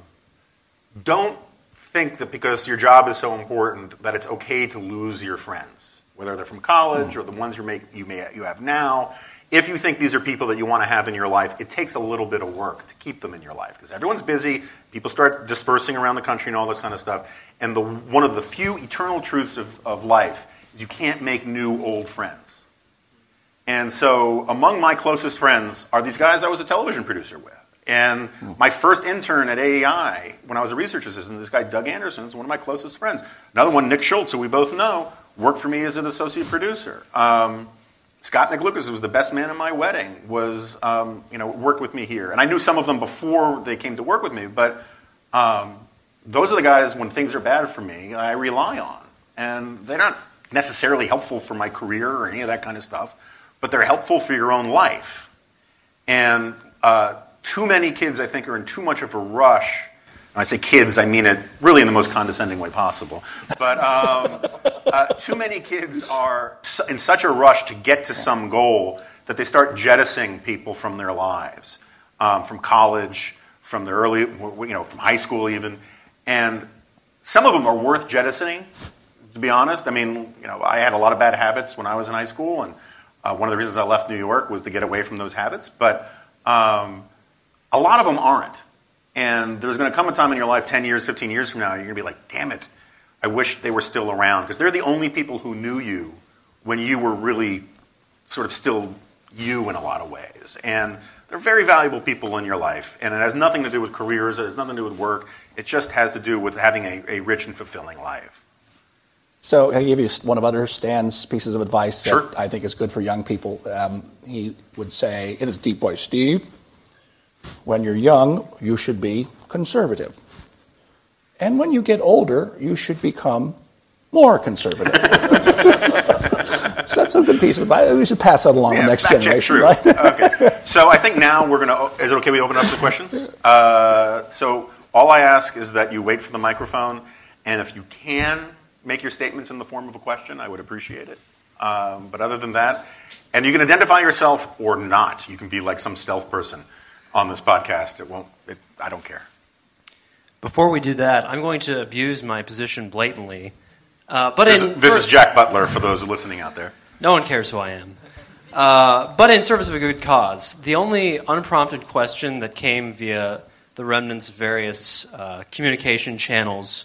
don't think that because your job is so important that it's okay to lose your friends, whether they're from college or the ones you make you may you have now. If you think these are people that you want to have in your life, it takes a little bit of work to keep them in your life because everyone's busy. People start dispersing around the country and all this kind of stuff. And the, one of the few eternal truths of, of life is you can't make new old friends. And so, among my closest friends are these guys I was a television producer with. And my first intern at AEI, when I was a research assistant, this guy, Doug Anderson, is one of my closest friends. Another one, Nick Schulz, who we both know, worked for me as an associate producer. Um, Scott McLucas, was the best man at my wedding, was, um, you know, worked with me here. And I knew some of them before they came to work with me, but um, those are the guys, when things are bad for me, I rely on. And they're not necessarily helpful for my career or any of that kind of stuff, but they're helpful for your own life. And uh, too many kids, I think, are in too much of a rush. When I say kids, I mean it really in the most condescending way possible. But um, uh, too many kids are in such a rush to get to some goal that they start jettisoning people from their lives, um, from college, from the early, you know, from high school even. And some of them are worth jettisoning, to be honest. I mean, you know, I had a lot of bad habits when I was in high school, and uh, one of the reasons I left New York was to get away from those habits. But um, a lot of them aren't. And there's going to come a time in your life, 10 years, 15 years from now, you're going to be like, damn it, I wish they were still around. Because they're the only people who knew you when you were really sort of still you in a lot of ways. And they're very valuable people in your life. And it has nothing to do with careers, it has nothing to do with work. It just has to do with having a, a rich and fulfilling life. So I give you one of other Stan's pieces of advice sure. that I think is good for young people. Um, he would say, in his deep voice, Steve, when you're young, you should be conservative. And when you get older, you should become more conservative. that's a good piece of advice. We should pass that along yeah, to the next generation. Right? okay. So I think now we're going to. Is it okay we open up the questions? Uh, so all I ask is that you wait for the microphone, and if you can make your statement in the form of a question, I would appreciate it. Um, but other than that, and you can identify yourself or not. You can be like some stealth person on this podcast. It won't. It, I don't care. Before we do that, I'm going to abuse my position blatantly. Uh, but this, in, this is Jack Butler for those listening out there. No one cares who I am. Uh, but in service of a good cause, the only unprompted question that came via the remnants of various uh, communication channels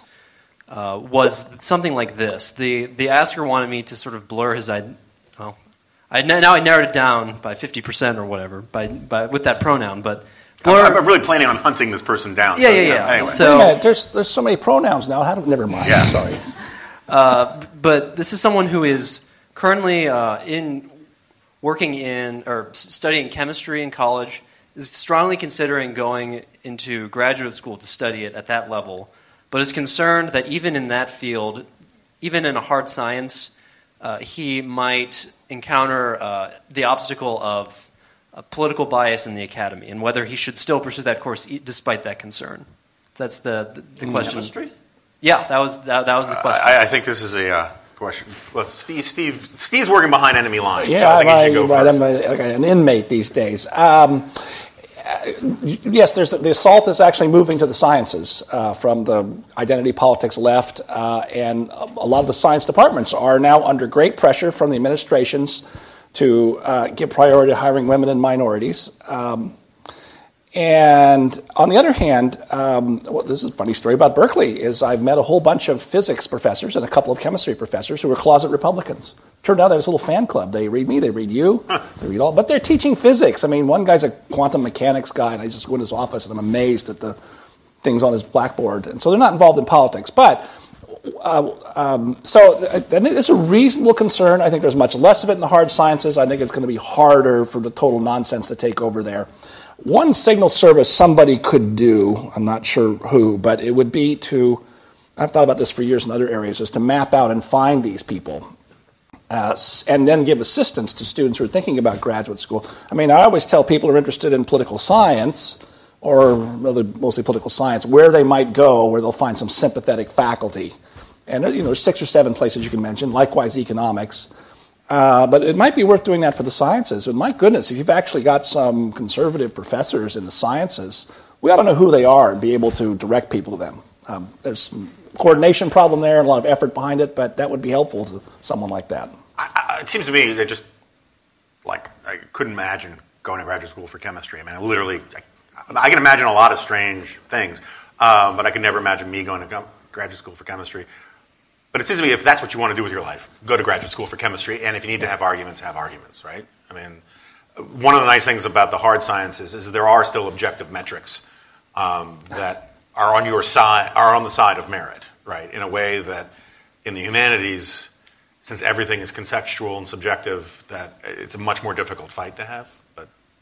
uh, was something like this. The, the asker wanted me to sort of blur his identity. Well, I, now I narrowed it down by 50% or whatever by, by, with that pronoun, but blur. I'm, I'm really planning on hunting this person down. Yeah, so, yeah, yeah. Anyway. So, there's, there's so many pronouns now. How do, never mind. Yeah. Sorry. Uh, but this is someone who is currently uh, in working in or studying chemistry in college is strongly considering going into graduate school to study it at that level, but is concerned that even in that field, even in a hard science, uh, he might encounter uh, the obstacle of political bias in the academy, and whether he should still pursue that course despite that concern. That's the the, the question. Chemistry. Yeah, that was that, that was the question. I, I think this is a uh, question. Well, Steve, Steve, Steve's working behind enemy lines. Yeah, so I think I, he should go right. first. I'm a, like an inmate these days. Um, yes, there's the assault is actually moving to the sciences uh, from the identity politics left, uh, and a lot of the science departments are now under great pressure from the administrations to uh, give priority to hiring women and minorities. Um, and on the other hand, um, well, this is a funny story about Berkeley. Is I've met a whole bunch of physics professors and a couple of chemistry professors who were closet Republicans. Turned out there was a little fan club. They read me, they read you, they read all. But they're teaching physics. I mean, one guy's a quantum mechanics guy, and I just go in his office and I'm amazed at the things on his blackboard. And so they're not involved in politics. But uh, um, so I think it's a reasonable concern. I think there's much less of it in the hard sciences. I think it's going to be harder for the total nonsense to take over there. One signal service somebody could do, I'm not sure who, but it would be to, I've thought about this for years in other areas, is to map out and find these people. Uh, and then give assistance to students who are thinking about graduate school. I mean, I always tell people who are interested in political science, or mostly political science, where they might go where they'll find some sympathetic faculty. And you know, there's six or seven places you can mention, likewise economics. Uh, but it might be worth doing that for the sciences. And my goodness, if you've actually got some conservative professors in the sciences, we ought to know who they are and be able to direct people to them. Um, there's coordination problem there and a lot of effort behind it, but that would be helpful to someone like that. I, I, it seems to me that just like I couldn't imagine going to graduate school for chemistry. I mean, I literally, I, I can imagine a lot of strange things, um, but I could never imagine me going to graduate school for chemistry. But it seems to me if that's what you want to do with your life, go to graduate school for chemistry. And if you need to have arguments, have arguments, right? I mean, one of the nice things about the hard sciences is there are still objective metrics um, that are on your side, are on the side of merit, right? In a way that in the humanities, since everything is contextual and subjective, that it's a much more difficult fight to have.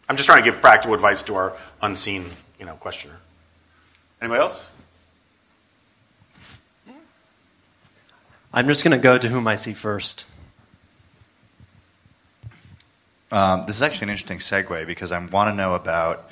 But I'm just trying to give practical advice to our unseen, you know, questioner. Anybody else? I'm just going to go to whom I see first. Um, this is actually an interesting segue because I want to know about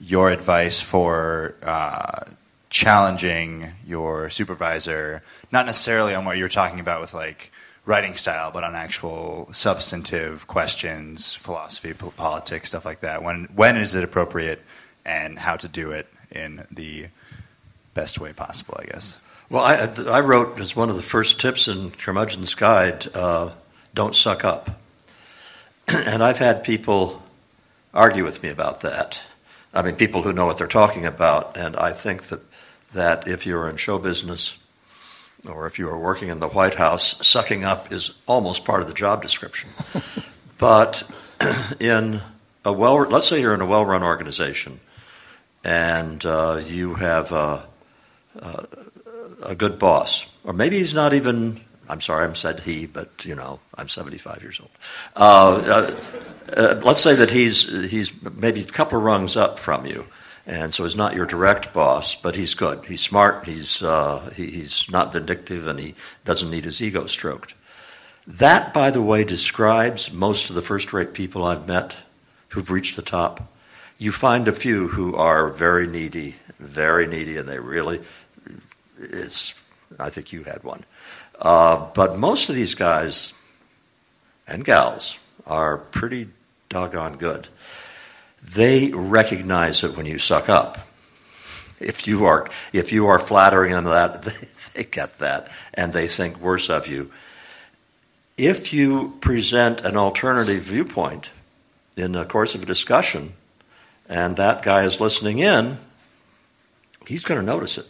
your advice for uh, challenging your supervisor, not necessarily on what you're talking about with like writing style, but on actual substantive questions, philosophy, politics, stuff like that. When when is it appropriate, and how to do it in the best way possible, I guess. Well, I, I wrote as one of the first tips in Curmudgeon's Guide, uh, don't suck up. and I've had people argue with me about that. I mean, people who know what they're talking about, and I think that that if you're in show business or if you are working in the White House, sucking up is almost part of the job description. but in a well, let's say you're in a well-run organization, and uh, you have a, a, a, good boss, or maybe he's not even. I'm sorry, I'm said he, but you know, I'm 75 years old. Uh, uh, uh, let's say that he's he's maybe a couple rungs up from you, and so he's not your direct boss, but he's good. He's smart. He's uh, he, he's not vindictive, and he doesn't need his ego stroked. That, by the way, describes most of the first-rate people I've met who've reached the top. You find a few who are very needy, very needy, and they really. It's. I think you had one, uh, but most of these guys and gals are pretty doggone good. They recognize it when you suck up. If you are if you are flattering them that they, they get that and they think worse of you. If you present an alternative viewpoint in the course of a discussion and that guy is listening in, he's going to notice it.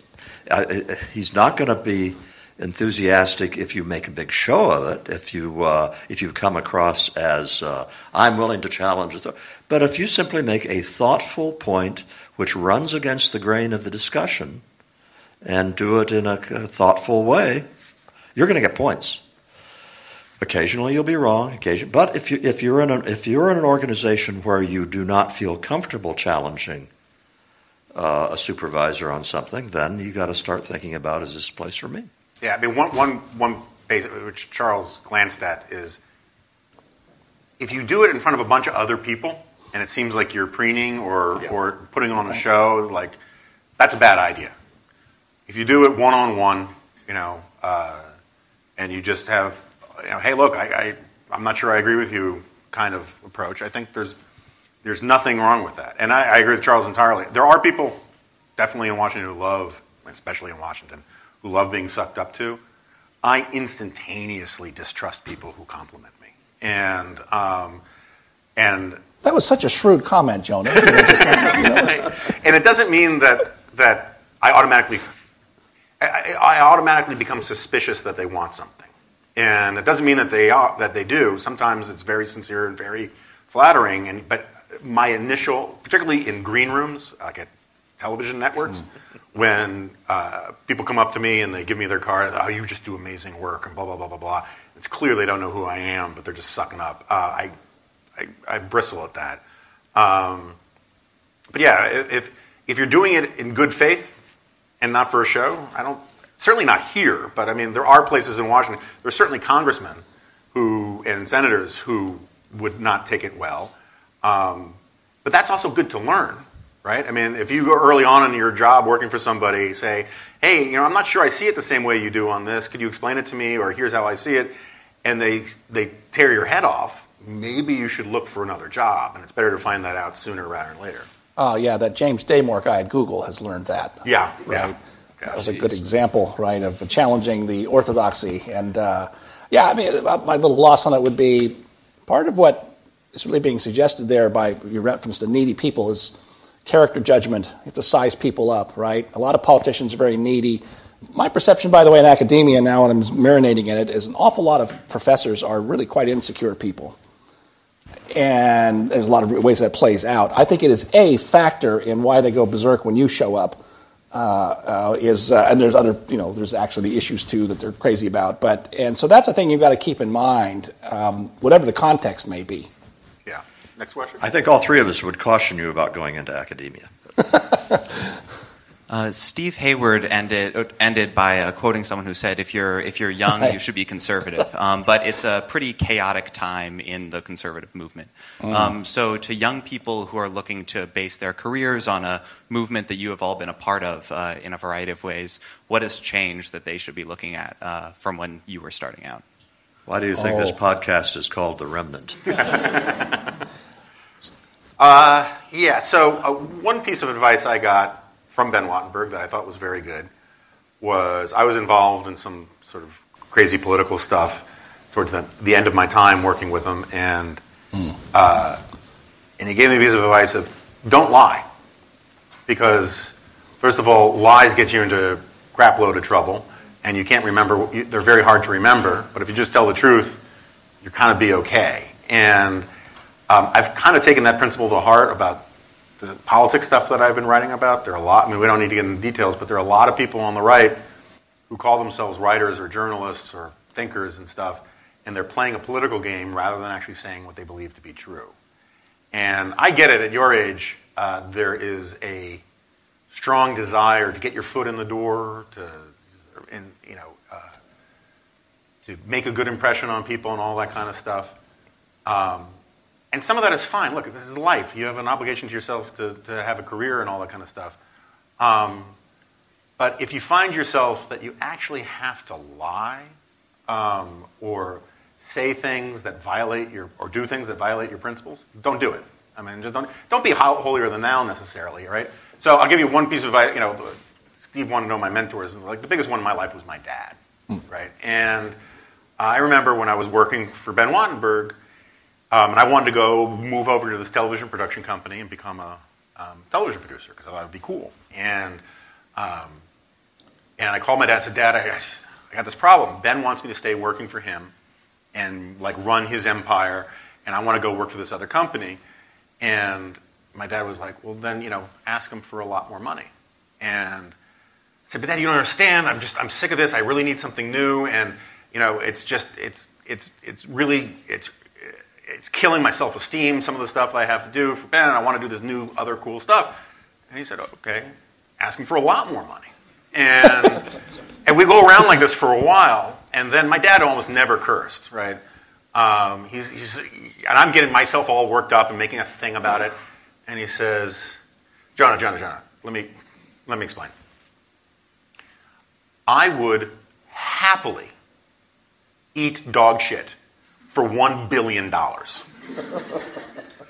He's not going to be enthusiastic if you make a big show of it, if you uh, if you come across as uh, I'm willing to challenge it. But if you simply make a thoughtful point which runs against the grain of the discussion and do it in a, a thoughtful way, you're going to get points. Occasionally you'll be wrong. Occasion, but if you if you're in a, if you're in an organization where you do not feel comfortable challenging uh, a supervisor on something, then you got to start thinking about is this place for me? Yeah, I mean, one, one, one base, which Charles glanced at is if you do it in front of a bunch of other people and it seems like you're preening or, yeah. or putting on a show, like that's a bad idea. If you do it one on one, you know, uh, and you just have, you know, hey, look, I, I, I'm not sure I agree with you kind of approach, I think there's, there's nothing wrong with that. And I, I agree with Charles entirely. There are people definitely in Washington who love, especially in Washington, who love being sucked up to, I instantaneously distrust people who compliment me. And um, and that was such a shrewd comment, Jonah. and it doesn't mean that that I automatically I, I, automatically become suspicious that they want something, and it doesn't mean that they are, that they do. Sometimes it's very sincere and very flattering, and but my initial, particularly in green rooms, like at television networks. When uh, people come up to me and they give me their card, oh, you just do amazing work, and blah, blah, blah, blah, blah. It's clear they don't know who I am, but they're just sucking up. Uh, I, I, I, bristle at that. Um, but yeah, if, if you're doing it in good faith and not for a show, I don't, certainly not here, but I mean, there are places in Washington, there's certainly congressmen who, and senators who would not take it well. Um, but that's also good to learn right? I mean, if you go early on in your job working for somebody, say, hey, you know, I'm not sure I see it the same way you do on this. Could you explain it to me? Or here's how I see it. And they, they tear your head off. Maybe you should look for another job. And it's better to find that out sooner rather than later. Oh, yeah, that James Damore guy at Google has learned that. Yeah, right? yeah. That was a good example, right, of challenging the orthodoxy. And uh, yeah, I mean, my little loss on it would be part of what is really being suggested there by your reference to needy people is character judgment. You have to size people up, right? A lot of politicians are very needy. My perception, by the way, in academia now, and I'm marinating in it, is an awful lot of professors are really quite insecure people. And there's a lot of ways that plays out. I think it is a factor in why they go berserk when you show up. Uh, uh, is uh, and there's other you know there's actually the issues too that they're crazy about. But and so that's a thing you've got to keep in mind, um, whatever the context may be. Next question. I think all three of us would caution you about going into academia. Uh, Steve Hayward ended ended by uh, quoting someone who said, "If you're if you're young, you should be conservative." Um, but it's a pretty chaotic time in the conservative movement. Mm. Um, so, to young people who are looking to base their careers on a movement that you have all been a part of uh, in a variety of ways, what has changed that they should be looking at uh, from when you were starting out? Why do you think this Oh. podcast is called The Remnant? Uh, yeah, so uh, one piece of advice I got from Ben Wattenberg that I thought was very good was I was involved in some sort of crazy political stuff towards the, the end of my time working with him, and uh, and he gave me a piece of advice of don't lie because first of all, lies get you into a crap load of trouble, and you can't remember. you- They're very hard to remember, but if you just tell the truth, you're kind of be okay. And um, I've kind of taken that principle to heart about the politics stuff that I've been writing about. There are a lot. I mean, we don't need to get into details, but there are a lot of people on the right who call themselves writers or journalists or thinkers and stuff, and they're playing a political game rather than actually saying what they believe to be true. And I get it. At your age, uh, there is a strong desire to get your foot in the door, to, and you know, uh, to make a good impression on people and all that kind of stuff. Um, and some of that is fine. Look, this is life. You have an obligation to yourself to, to have a career and all that kind of stuff. Um, but if you find yourself that you actually have to lie um, or say things that violate your, or do things that violate your principles, don't do it. I mean, just don't, don't be holier than thou necessarily, right? So I'll give you one piece of advice. You know, Steve wanted to know my mentors. and Like the biggest one in my life was my dad, right? And I remember when I was working for Ben Wattenberg, um, and I wanted to go move over to this television production company and become a um, television producer because I thought it would be cool. And um, and I called my dad and said, Dad, I, I got this problem. Ben wants me to stay working for him and like run his empire, and I want to go work for this other company. And my dad was like, Well, then you know, ask him for a lot more money. And I said, but Dad, you don't understand. I'm just, I'm sick of this. I really need something new. And, you know, it's just, it's, it's, it's really, it's, it's killing my self-esteem, some of the stuff I have to do for Ben, and I want to do this new, other cool stuff. And he said, okay, ask him for a lot more money. And, and we go around like this for a while, and then my dad almost never cursed, right? Um, he's, he's, and I'm getting myself all worked up and making a thing about it. And he says, Jonah, Jonah, Jonah, let me, let me explain. I would happily eat dog shit for one billion dollars.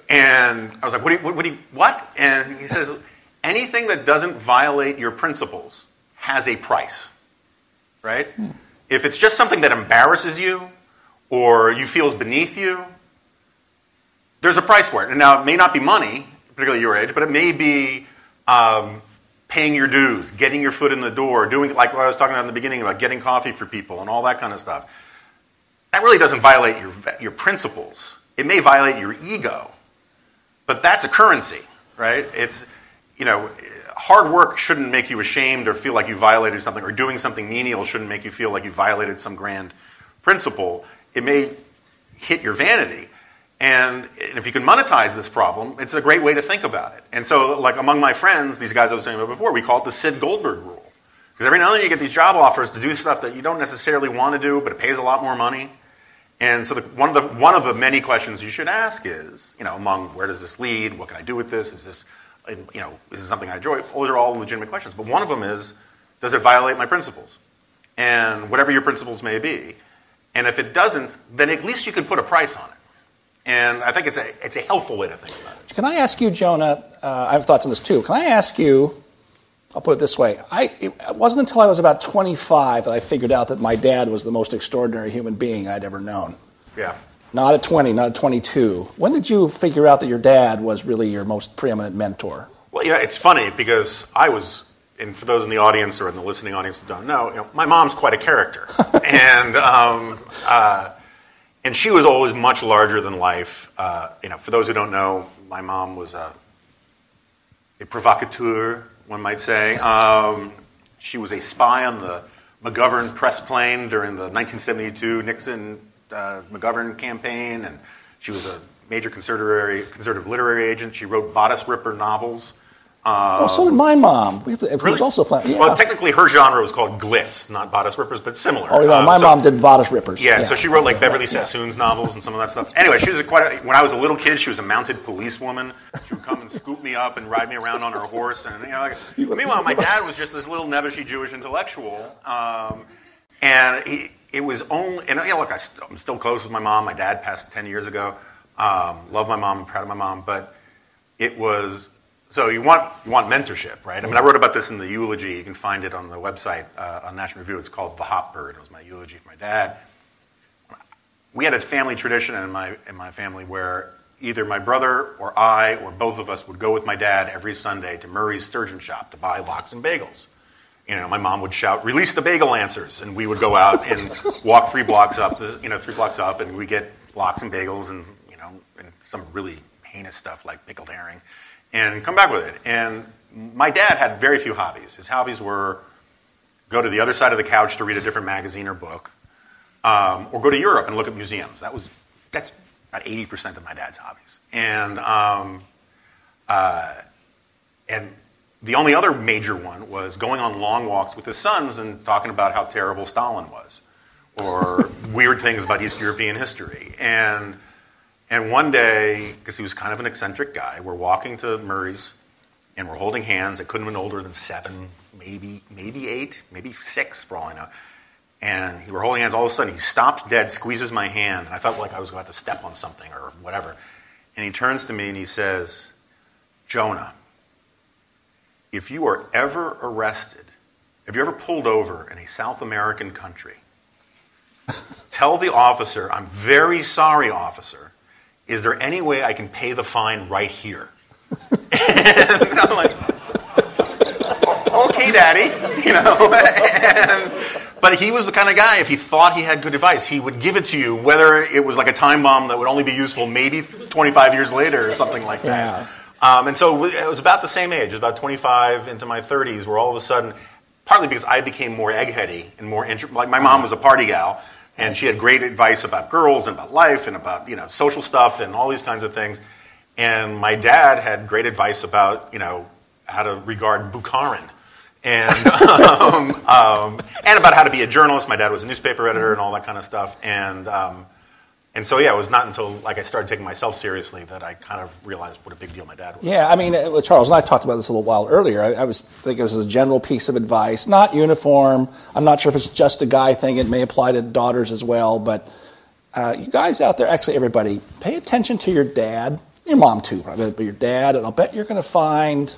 And I was like, what do you, what, what do you, what? And he says, anything that doesn't violate your principles has a price, right? If it's just something that embarrasses you or you feel is beneath you, there's a price for it. And now it may not be money, particularly your age, but it may be um, paying your dues, getting your foot in the door, doing like what I was talking about in the beginning about getting coffee for people and all that kind of stuff. That really doesn't violate your, your principles. It may violate your ego, but that's a currency, right? It's, you know, hard work shouldn't make you ashamed or feel like you violated something, or doing something menial shouldn't make you feel like you violated some grand principle. It may hit your vanity. And if you can monetize this problem, it's a great way to think about it. And so, like among my friends, these guys I was talking about before, we call it the Sid Goldberg rule. Because every now and then you get these job offers to do stuff that you don't necessarily want to do, but it pays a lot more money. And so, the, one, of the, one of the many questions you should ask is, you know, among where does this lead? What can I do with this? Is this, you know, is this something I enjoy? Those are all legitimate questions. But one of them is, does it violate my principles? And whatever your principles may be. And if it doesn't, then at least you can put a price on it. And I think it's a, it's a helpful way to think about it. Can I ask you, Jonah? Uh, I have thoughts on this too. Can I ask you? I'll put it this way. I, it wasn't until I was about 25 that I figured out that my dad was the most extraordinary human being I'd ever known. Yeah. Not at 20, not at 22. When did you figure out that your dad was really your most preeminent mentor? Well, yeah, it's funny because I was, and for those in the audience or in the listening audience who don't know, you know my mom's quite a character, and um, uh, and she was always much larger than life. Uh, you know, for those who don't know, my mom was a, a provocateur, one might say. Um, she was a spy on the McGovern press plane during the 1972 Nixon uh, McGovern campaign, and she was a major conservative, conservative literary agent. She wrote bodice ripper novels oh, so did my mom. We have to, It was also flat. Yeah. Well, technically, her genre was called glitz, not bodice rippers, but similar. oh, yeah, Um, my so- mom did bodice rippers. Yeah, so she wrote like Beverly Sassoon's novels and some of that stuff. Anyway, she was a quite. A, when I was a little kid, she was a mounted policewoman. She would come and scoop me up and ride me around on her horse, and you know. Like, meanwhile, my dad was just this little nebbishy Jewish intellectual, um, and he, it was only. And yeah, look, I st- I'm still close with my mom. My dad passed ten years ago. Um, love my mom, proud of my mom, but it was so you want you want mentorship, right? I mean, I wrote about this in the eulogy. You can find it on the website uh, on National Review. It's called "The Hop Bird." It was my eulogy for my dad. We had a family tradition in my in my family where either my brother or I or both of us would go with my dad every Sunday to Murray's Sturgeon Shop to buy lox and bagels. You know, my mom would shout, "Release the bagel lancers," and we would go out and walk three blocks up, you know, three blocks up, and we get lox and bagels and you know, and some really heinous stuff like pickled herring, and come back with it. And my dad had very few hobbies. His hobbies were go to the other side of the couch to read a different magazine or book, um, or go to Europe and look at museums. That was that's about eighty percent of my dad's hobbies, and um, uh, and the only other major one was going on long walks with his sons and talking about how terrible Stalin was, or weird things about East European history. And and one day, because he was kind of an eccentric guy, we're walking to Murray's, and we're holding hands. I couldn't have been older than seven, maybe maybe eight, maybe six, for all I know. And we were holding hands. All of a sudden, he stops dead, squeezes my hand, and I felt like I was about to step on something or whatever. And he turns to me and he says, "Jonah." if you are ever arrested, if you're ever pulled over in a South American country, tell the officer, I'm very sorry, officer. Is there any way I can pay the fine right here? and I'm like, okay, daddy, you know. and, but he was the kind of guy, if he thought he had good advice, he would give it to you, whether it was like a time bomb that would only be useful maybe 25 years later or something like that. Um, and so it was about the same age, it was about 25 into my 30s, where all of a sudden, partly because I became more eggheady and more intro- like my mom was a party gal, and she had great advice about girls and about life and about you know social stuff and all these kinds of things. And my dad had great advice about you know how to regard Bukharin. And, um, um, and about how to be a journalist. My dad was a newspaper editor and all that kind of stuff. And, um, and so, yeah, it was not until like I started taking myself seriously that I kind of realized what a big deal my dad was. Yeah, I mean, uh, Charles and I talked about this a little while earlier. I, I was thinking this is a general piece of advice, not uniform. I'm not sure if it's just a guy thing. It may apply to daughters as well. But uh, you guys out there, actually, everybody, pay attention to your dad, your mom too, probably, but your dad, and I'll bet you're going to find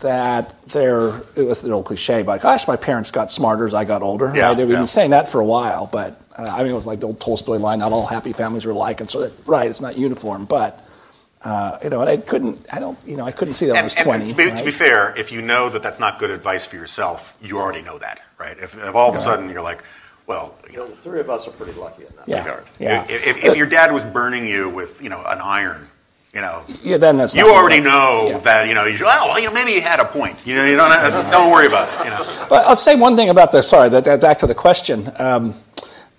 that there it was the old cliche, but gosh, my parents got smarter as I got older. Yeah, right? We've yeah. been saying that for a while, but I mean, it was like the old Tolstoy line: "Not all happy families are alike," and so that, right, it's not uniform, but. Uh, you know, and I couldn't. I don't. You know, I couldn't see that when I was And- and twenty. to, be, right? to be fair, if you know that that's not good advice for yourself, you already know that, right? If, if all of a sudden you're like, well, you know, The three of us are pretty lucky in that Yeah. regard. Yeah. if, if, if your dad was burning you with, you know, an iron, you know, yeah, then that's you already work. know Yeah. that, you know, you, oh, well, you know, maybe he had a point. You know, you don't, don't worry about it, you know. But I'll say one thing about the. Sorry, that, that, back to the question. Um,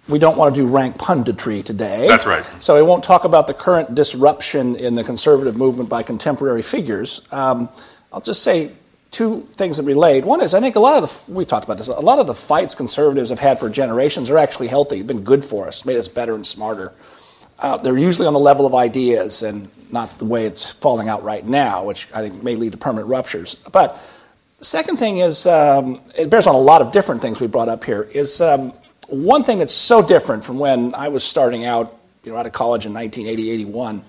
we don't want to do rank punditry today. That's right. So we won't talk about the current disruption in the conservative movement by contemporary figures. Um, I'll just say two things that relate. One is I think a lot of the we've talked about this. A lot of the fights conservatives have had for generations are actually healthy, been good for us, made us better and smarter. Uh, they're usually on the level of ideas and not the way it's falling out right now, which I think may lead to permanent ruptures. But the second thing is, um, it bears on a lot of different things we brought up here, is um, one thing that's so different from when I was starting out, you know, out of college in 1980, 81,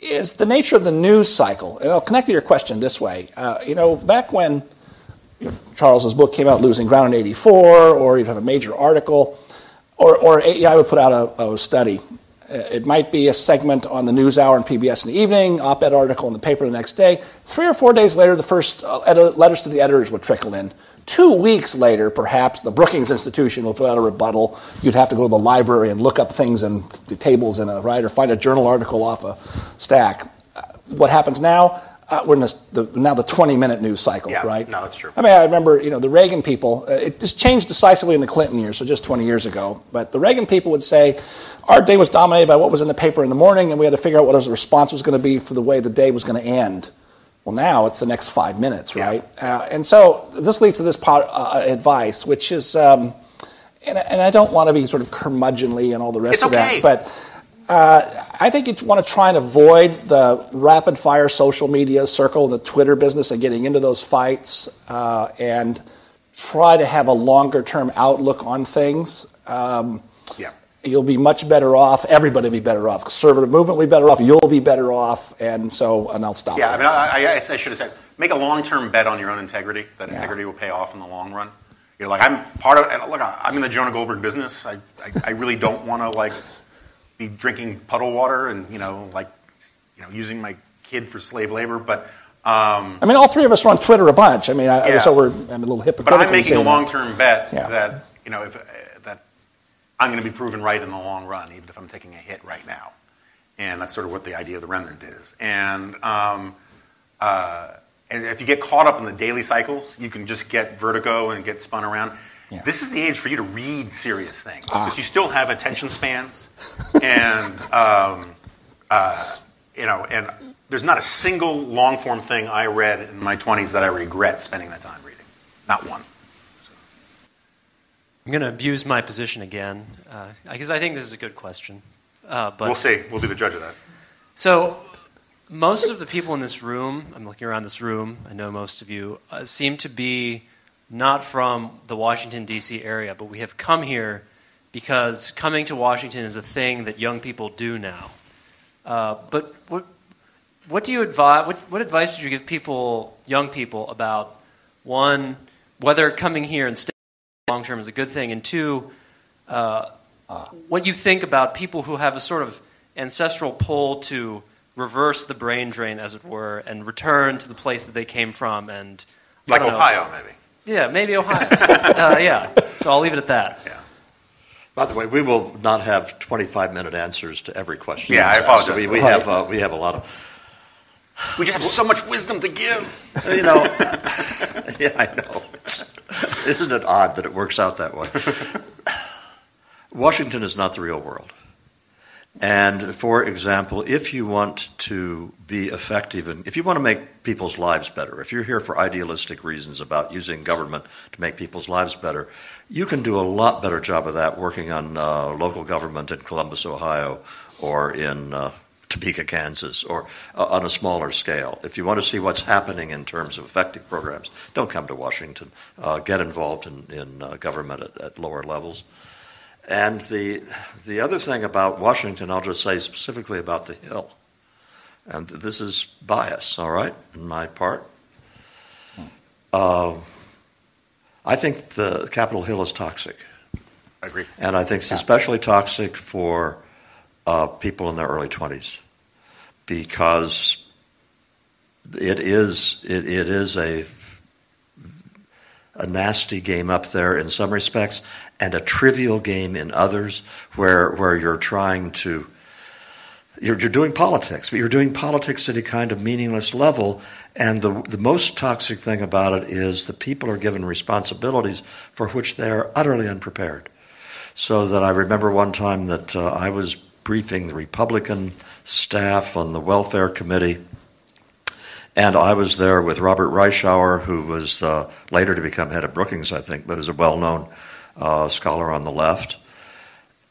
is the nature of the news cycle. And I'll connect to your question this way. Uh, you know, back when Charles's book came out, Losing Ground in 84, or you'd have a major article, or, or AEI would put out a, a study. Uh, It might be a segment on the news hour and PBS in the evening, op-ed article in the paper the next day. Three or four days later, the first uh, letters to the editors would trickle in. Two weeks later, perhaps, the Brookings Institution will put out a rebuttal. You'd have to go to the library and look up things in the tables in a right, or find a journal article off a stack. Uh, what happens now? Uh, we're in this, the, now the 20-minute news cycle, Yeah, right? no, that's true. I mean, I remember, you know, the Reagan people, uh, it just changed decisively in the Clinton years, so just 20 years ago. But the Reagan people would say our day was dominated by what was in the paper in the morning, and we had to figure out what our response was going to be for the way the day was going to end. Well, now it's the next five minutes, right? Uh, and so this leads to this part, uh, advice, which is, um, and, and, I don't want to be sort of curmudgeonly and all the rest it's of okay. that, but uh, I think you want to try and avoid the rapid fire social media circle, the Twitter business, and getting into those fights, uh, and try to have a longer term outlook on things. Um, yeah. You'll be much better off. Everybody will be better off. Conservative movement will be better off. You'll be better off. And so, and I'll stop. Yeah. I mean, I, I, I should have said, make a long-term bet on your own integrity. That Yeah. integrity will pay off in the long run. You're like, I'm part of. And look, I'm in the Jonah Goldberg business. I, I, I really don't want to like be drinking puddle water and you know like you know using my kid for slave labor. But um, I mean, all three of us are on Twitter a bunch. I mean, I, Yeah. so we're I'm a little hypocritical. but I'm making a long-term bet Yeah. that you know if I'm going to be proven right in the long run, even if I'm taking a hit right now. And that's sort of what the idea of the remnant is. And um, uh, and if you get caught up in the daily cycles, you can just get vertigo and get spun around. This is the age for you to read serious things Ah. because you still have attention spans, and um, uh, you know, and there's not a single long form thing I read in my 20s that I regret spending that time reading. Not one. I'm going to abuse my position again uh, because I think this is a good question. Uh, but we'll see. We'll be the judge of that. So, most of the people in this room, I'm looking around this room, I know most of you, uh, seem to be not from the Washington, D.C. area, but we have come here because coming to Washington is a thing that young people do now. Uh, but what, what do you advise, what, what advice would you give people, young people, about one, whether coming here and staying long term is a good thing, and two, uh, what you think about people who have a sort of ancestral pull to reverse the brain drain, as it were, and return to the place that they came from, and I Like don't know. Ohio, maybe. Yeah, maybe Ohio. uh, yeah. So I'll leave it at that. Yeah. By the way, we will not have 25 minute answers to every question. Yeah, I that's asked. apologize. We, we have uh, we have a lot of We just have so much wisdom to give. you know. yeah, I know. Isn't it odd that it works out that way? Washington is not the real world. And for example, if you want to be effective and if you want to make people's lives better, if you're here for idealistic reasons about using government to make people's lives better, you can do a lot better job of that working on uh, local government in Columbus, Ohio, or in uh, Topeka, Kansas, or uh, on a smaller scale. If you want to see what's happening in terms of effective programs, don't come to Washington. Uh, get involved in, in uh, government at, at lower levels. And the the other thing about Washington, I'll just say specifically about the Hill, and this is bias, all right, in my part. Uh, I think the Capitol Hill is toxic, I agree. and I think it's especially toxic for uh, people in their early twenties because it is it, it is a a nasty game up there in some respects, and a trivial game in others, where where you're trying to you're, you're doing politics, but you're doing politics at a kind of meaningless level. And the the most toxic thing about it is the people are given responsibilities for which they are utterly unprepared. So that I remember one time that uh, I was briefing the Republican staff on the welfare committee. And I was there with Robert Reischauer, who was uh, later to become head of Brookings, I think, but was a well known uh, scholar on the left.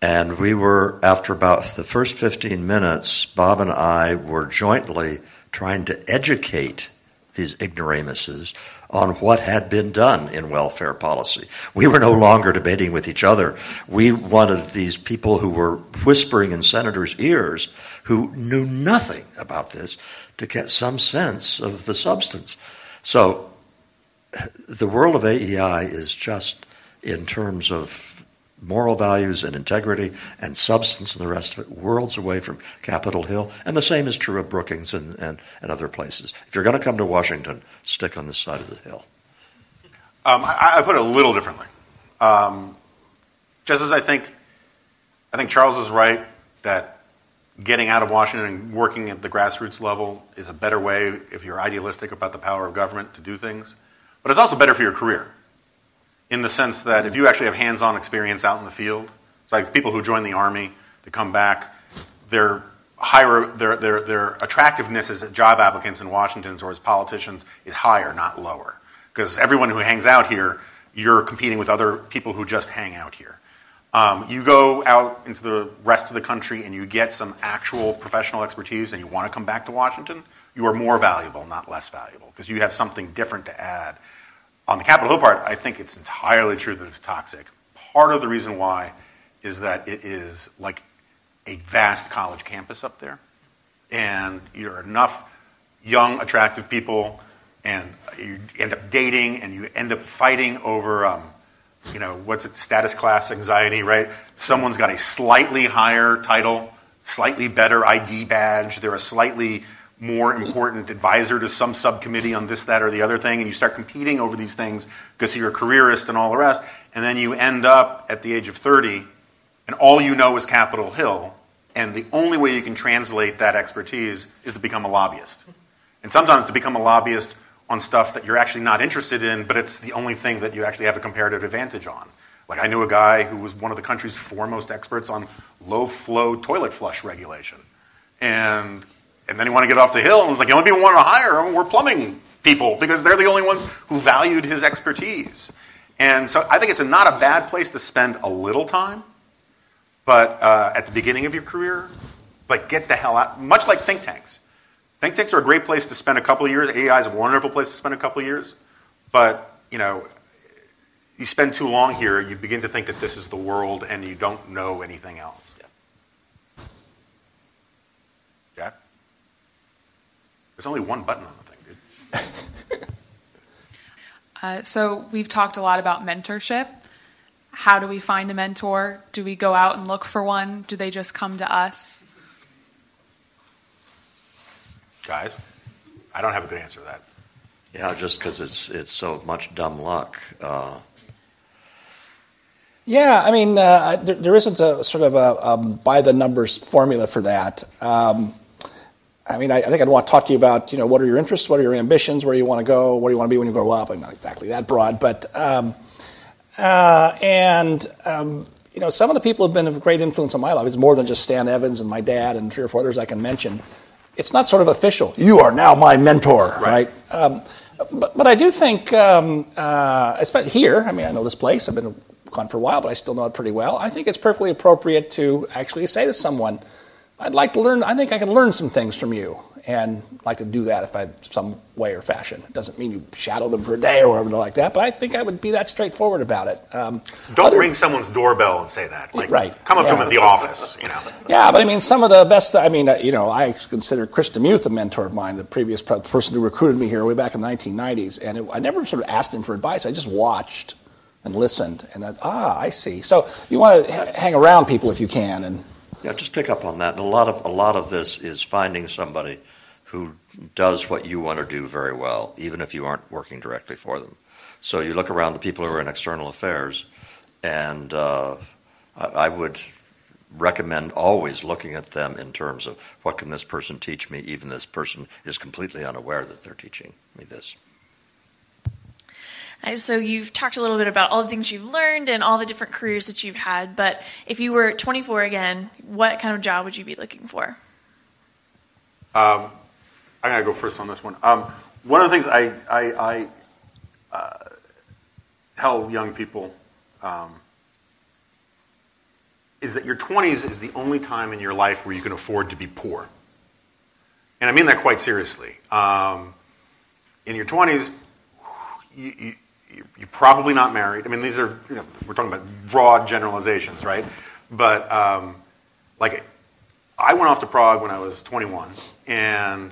And we were, after about the first 15 minutes, Bob and I were jointly trying to educate these ignoramuses on what had been done in welfare policy. We were no longer debating with each other. We wanted these people who were whispering in senators' ears, who knew nothing about this, to get some sense of the substance. So the world of AEI is just, in terms of moral values and integrity and substance and the rest of it, worlds away from Capitol Hill. And the same is true of Brookings and, and, and other places. If you're going to come to Washington, stick on this side of the hill. Um, I, I put it a little differently. Um, just as I think, I think Charles is right that getting out of Washington and working at the grassroots level is a better way if you're idealistic about the power of government to do things. But it's also better for your career in the sense that if you actually have hands-on experience out in the field, it's like people who join the army to come back, they're higher their, their, their attractiveness as job applicants in Washington or as politicians is higher, not lower. Because everyone who hangs out here, you're competing with other people who just hang out here. Um, you go out into the rest of the country and you get some actual professional expertise and you want to come back to Washington, you are more valuable, not less valuable, because you have something different to add. On the Capitol Hill part, I think it's entirely true that it's toxic. Part of the reason why is that it is like a vast college campus up there, and you're enough young, attractive people, and you end up dating, and you end up fighting over, um, you know, what's it, status class anxiety, right? Someone's got a slightly higher title, slightly better ID badge, they're a slightly more important advisor to some subcommittee on this, that, or the other thing, and you start competing over these things because you're a careerist and all the rest, and then you end up at the age of 30 and all you know is Capitol Hill, and the only way you can translate that expertise is to become a lobbyist. And sometimes to become a lobbyist on stuff that you're actually not interested in, but it's the only thing that you actually have a comparative advantage on. Like I knew a guy who was one of the country's foremost experts on low flow toilet flush regulation. And and then he wanted to get off the hill and was like, the only people we want to hire him were plumbing people because they're the only ones who valued his expertise. And so I think it's not a bad place to spend a little time but uh, at the beginning of your career, but get the hell out. Much like think tanks. Think tanks are a great place to spend a couple of years. AEI is a wonderful place to spend a couple of years. But, you know, you spend too long here, you begin to think that this is the world and you don't know anything else. Yeah. Jack? There's only one button on the thing, dude. uh, so we've talked a lot about mentorship how do we find a mentor? Do we go out and look for one? Do they just come to us? Guys, I don't have a good answer to that. Yeah, just because it's it's so much dumb luck. Uh, yeah, I mean, uh, there, there isn't a sort of a um, by the numbers formula for that. Um, I mean, I, I, think I'd want to talk to you about, you know, what are your interests, what are your ambitions, where do you want to go, what do you want to be when you grow up. I'm not exactly that broad, but um, uh, and um, you know, some of the people have been of great influence on my life. It's more than just Stan Evans and my dad and three or four others I can mention. It's not sort of official. You are now my mentor, right? right? Um, but, but I do think, um, uh, especially here. I mean, I know this place. I've been gone for a while, but I still know it pretty well. I think it's perfectly appropriate to actually say to someone, "I'd like to learn. I think I can learn some things from you." and like to do that if I some way or fashion. It doesn't mean you shadow them for a day or whatever like that, but I think I would be that straightforward about it. Um, Don't other, ring someone's doorbell and say that. Like, right. Come up yeah. to them at the office, you know. Yeah, but I mean, some of the best. I mean, uh, you know, I consider Chris DeMuth a mentor of mine, the previous person who recruited me here way back in the 1990s, and it, I never sort of asked him for advice. I just watched and listened, and that, ah, I see. So you want to h- hang around people if you can, and yeah, just pick up on that. And a lot of a lot of this is finding somebody who does what you want to do very well, even if you aren't working directly for them. So you look around the people who are in external affairs, and uh, I, I would recommend always looking at them in terms of what can this person teach me, even this person is completely unaware that they're teaching me this. So you've talked a little bit about all the things you've learned and all the different careers that you've had, but if you were 24 again, what kind of job would you be looking for? Um, I gotta go first on this one. Um, one of the things I, I, I uh, tell young people um, is that your 20s is the only time in your life where you can afford to be poor. And I mean that quite seriously. Um, in your 20s, you, you, you're probably not married. I mean, these are, you know, we're talking about broad generalizations, right? But, um, like, I went off to Prague when I was 21, and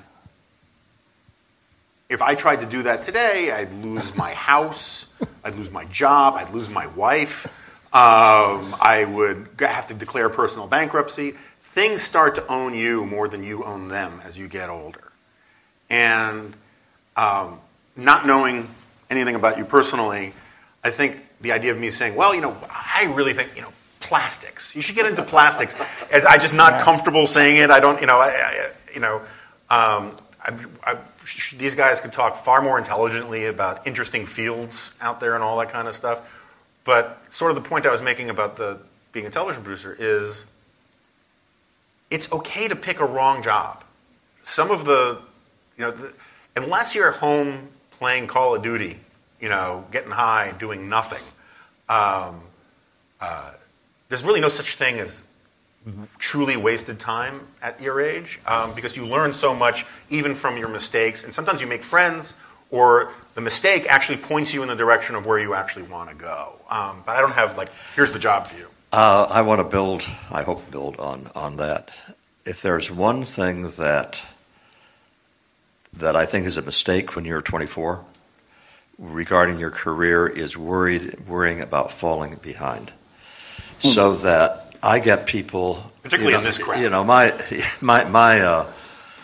if I tried to do that today, I'd lose my house, I'd lose my job, I'd lose my wife, um, I would have to declare personal bankruptcy. Things start to own you more than you own them as you get older. And um, not knowing anything about you personally, I think the idea of me saying, well, you know, I really think, you know, plastics. You should get into plastics. As I'm just not comfortable saying it. I don't, you know, I, I you know, um, I, I, these guys could talk far more intelligently about interesting fields out there and all that kind of stuff. But sort of the point I was making about the being a television producer is it's okay to pick a wrong job. Some of the, you know, the, unless you're at home playing Call of Duty, you know, getting high, doing nothing, um, uh, there's really no such thing as truly wasted time at your age um, because you learn so much even from your mistakes, and sometimes you make friends, or the mistake actually points you in the direction of where you actually want to go. Um, but I don't have like, here's the job for you. Uh, I want to build. I hope build on on that. If there's one thing that that I think is a mistake when you're 24 regarding your career is worried worrying about falling behind, so that I get people, Particularly you in this crowd. You know, my my my uh,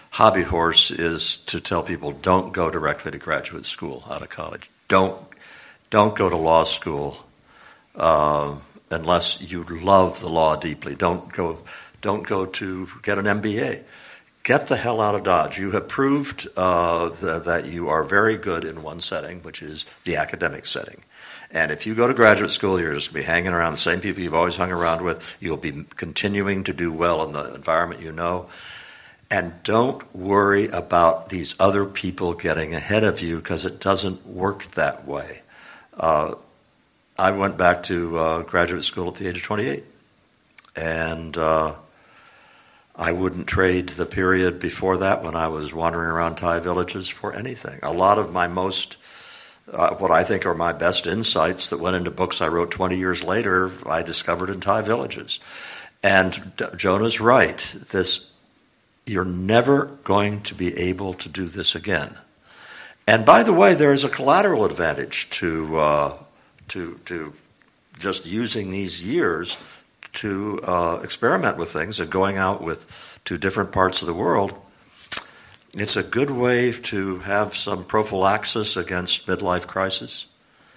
hobby horse is to tell people don't go directly to graduate school out of college. Don't don't go to law school um, unless you love the law deeply. Don't go don't go to get an MBA. Get the hell out of Dodge. You have proved uh, th- that you are very good in one setting, which is the academic setting. And if you go to graduate school, you're just going to be hanging around the same people you've always hung around with. You'll be continuing to do well in the environment you know. And don't worry about these other people getting ahead of you because it doesn't work that way. Uh, I went back to uh, graduate school at the age of 28. And uh, I wouldn't trade the period before that when I was wandering around Thai villages for anything. A lot of my most uh, what I think are my best insights that went into books I wrote 20 years later, I discovered in Thai villages. And D- Jonah's right. This, you're never going to be able to do this again. And by the way, there is a collateral advantage to uh, to to just using these years to uh, experiment with things and going out with to different parts of the world it's a good way to have some prophylaxis against midlife crisis.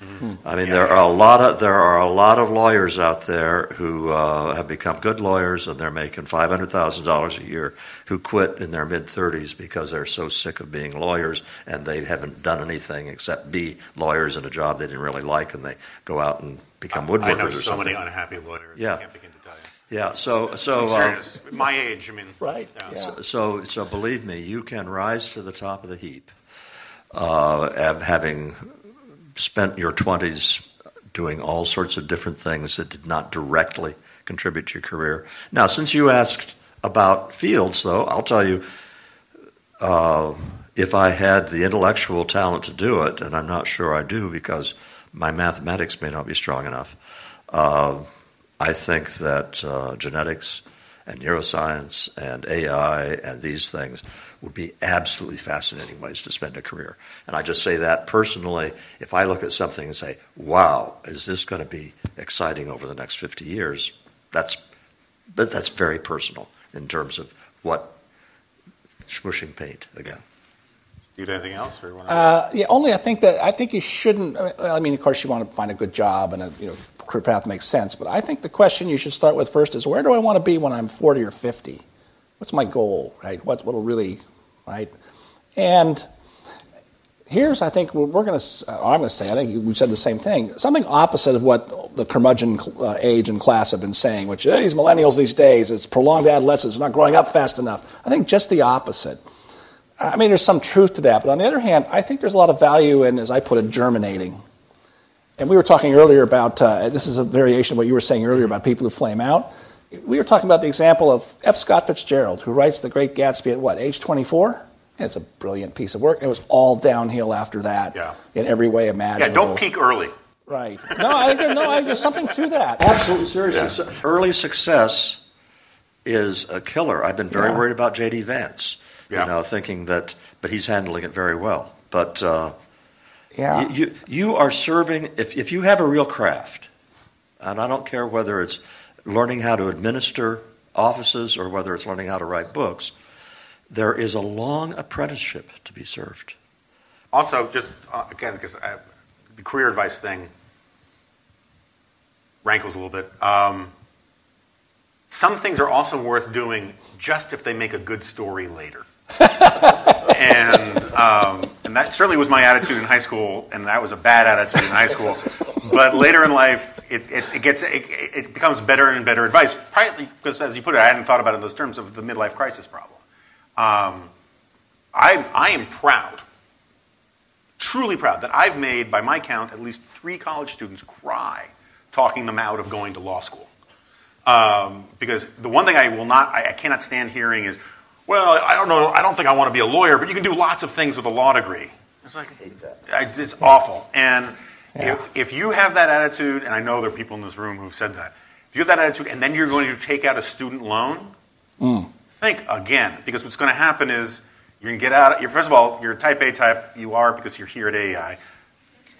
Mm-hmm. I mean, there are a lot of there are a lot of lawyers out there who uh, have become good lawyers and they're making five hundred thousand dollars a year who quit in their mid thirties because they're so sick of being lawyers and they haven't done anything except be lawyers in a job they didn't really like and they go out and become woodworkers I know so many unhappy lawyers. Yeah. Yeah, so so uh, serious. my age, I mean, right? Yeah. So, so, so believe me, you can rise to the top of the heap, uh, having spent your twenties doing all sorts of different things that did not directly contribute to your career. Now, since you asked about fields, though, I'll tell you, uh, if I had the intellectual talent to do it, and I'm not sure I do because my mathematics may not be strong enough. I think that uh, genetics and neuroscience and AI and these things would be absolutely fascinating ways to spend a career. And I just say that personally. If I look at something and say, "Wow, is this going to be exciting over the next 50 years?" That's but that's very personal in terms of what smushing paint again. Do you have anything else? Or Uh, yeah, only I think that I think you shouldn't. I mean, of course, you want to find a good job and a you know career path makes sense. But I think the question you should start with first is where do I want to be when I'm 40 or 50? What's my goal, right? What what'll really, right? And here's I think we're going to. I'm going to say I think we said the same thing. Something opposite of what the curmudgeon uh, age and class have been saying, which hey, these millennials these days, it's prolonged adolescence, not growing up fast enough. I think just the opposite. I mean, there's some truth to that, but on the other hand, I think there's a lot of value in, as I put it, germinating. And we were talking earlier about uh, this is a variation of what you were saying earlier about people who flame out. We were talking about the example of F. Scott Fitzgerald, who writes The Great Gatsby at what, age 24? It's a brilliant piece of work. And it was all downhill after that Yeah. in every way imaginable. yeah, don't peak early. Right. No, I think, no, I there's something to that. Absolutely, seriously. So early success is a killer. I've been very Yeah. worried about J.D. Vance. Yeah. You know, thinking that, but he's handling it very well. But uh, Yeah. you, you you are serving. If if you have a real craft, and I don't care whether it's learning how to administer offices or whether it's learning how to write books, there is a long apprenticeship to be served. Also, just uh, again, because the career advice thing rankles a little bit. Um, some things are also worth doing just if they make a good story later. and um, and that certainly was my attitude in high school, and that was a bad attitude in high school. but later in life, it, it, it gets it, it, becomes better and better advice. Partly because, as you put it, I hadn't thought about it in those terms of the midlife crisis problem. Um, I, I am proud, truly proud, that I've made, by my count, at least three college students cry talking them out of going to law school. Um, because the one thing I will not, I, I cannot stand hearing is, well, I don't know, I don't think I want to be a lawyer, but you can do lots of things with a law degree. It's like, I, hate that. it's awful. And yeah. if, if you have that attitude, and I know there are people in this room who've said that, if you have that attitude and then you're going to take out a student loan, mm. think again, because what's going to happen is you're going to get out, you're, first of all, you're a type A type, you are because you're here at AEI.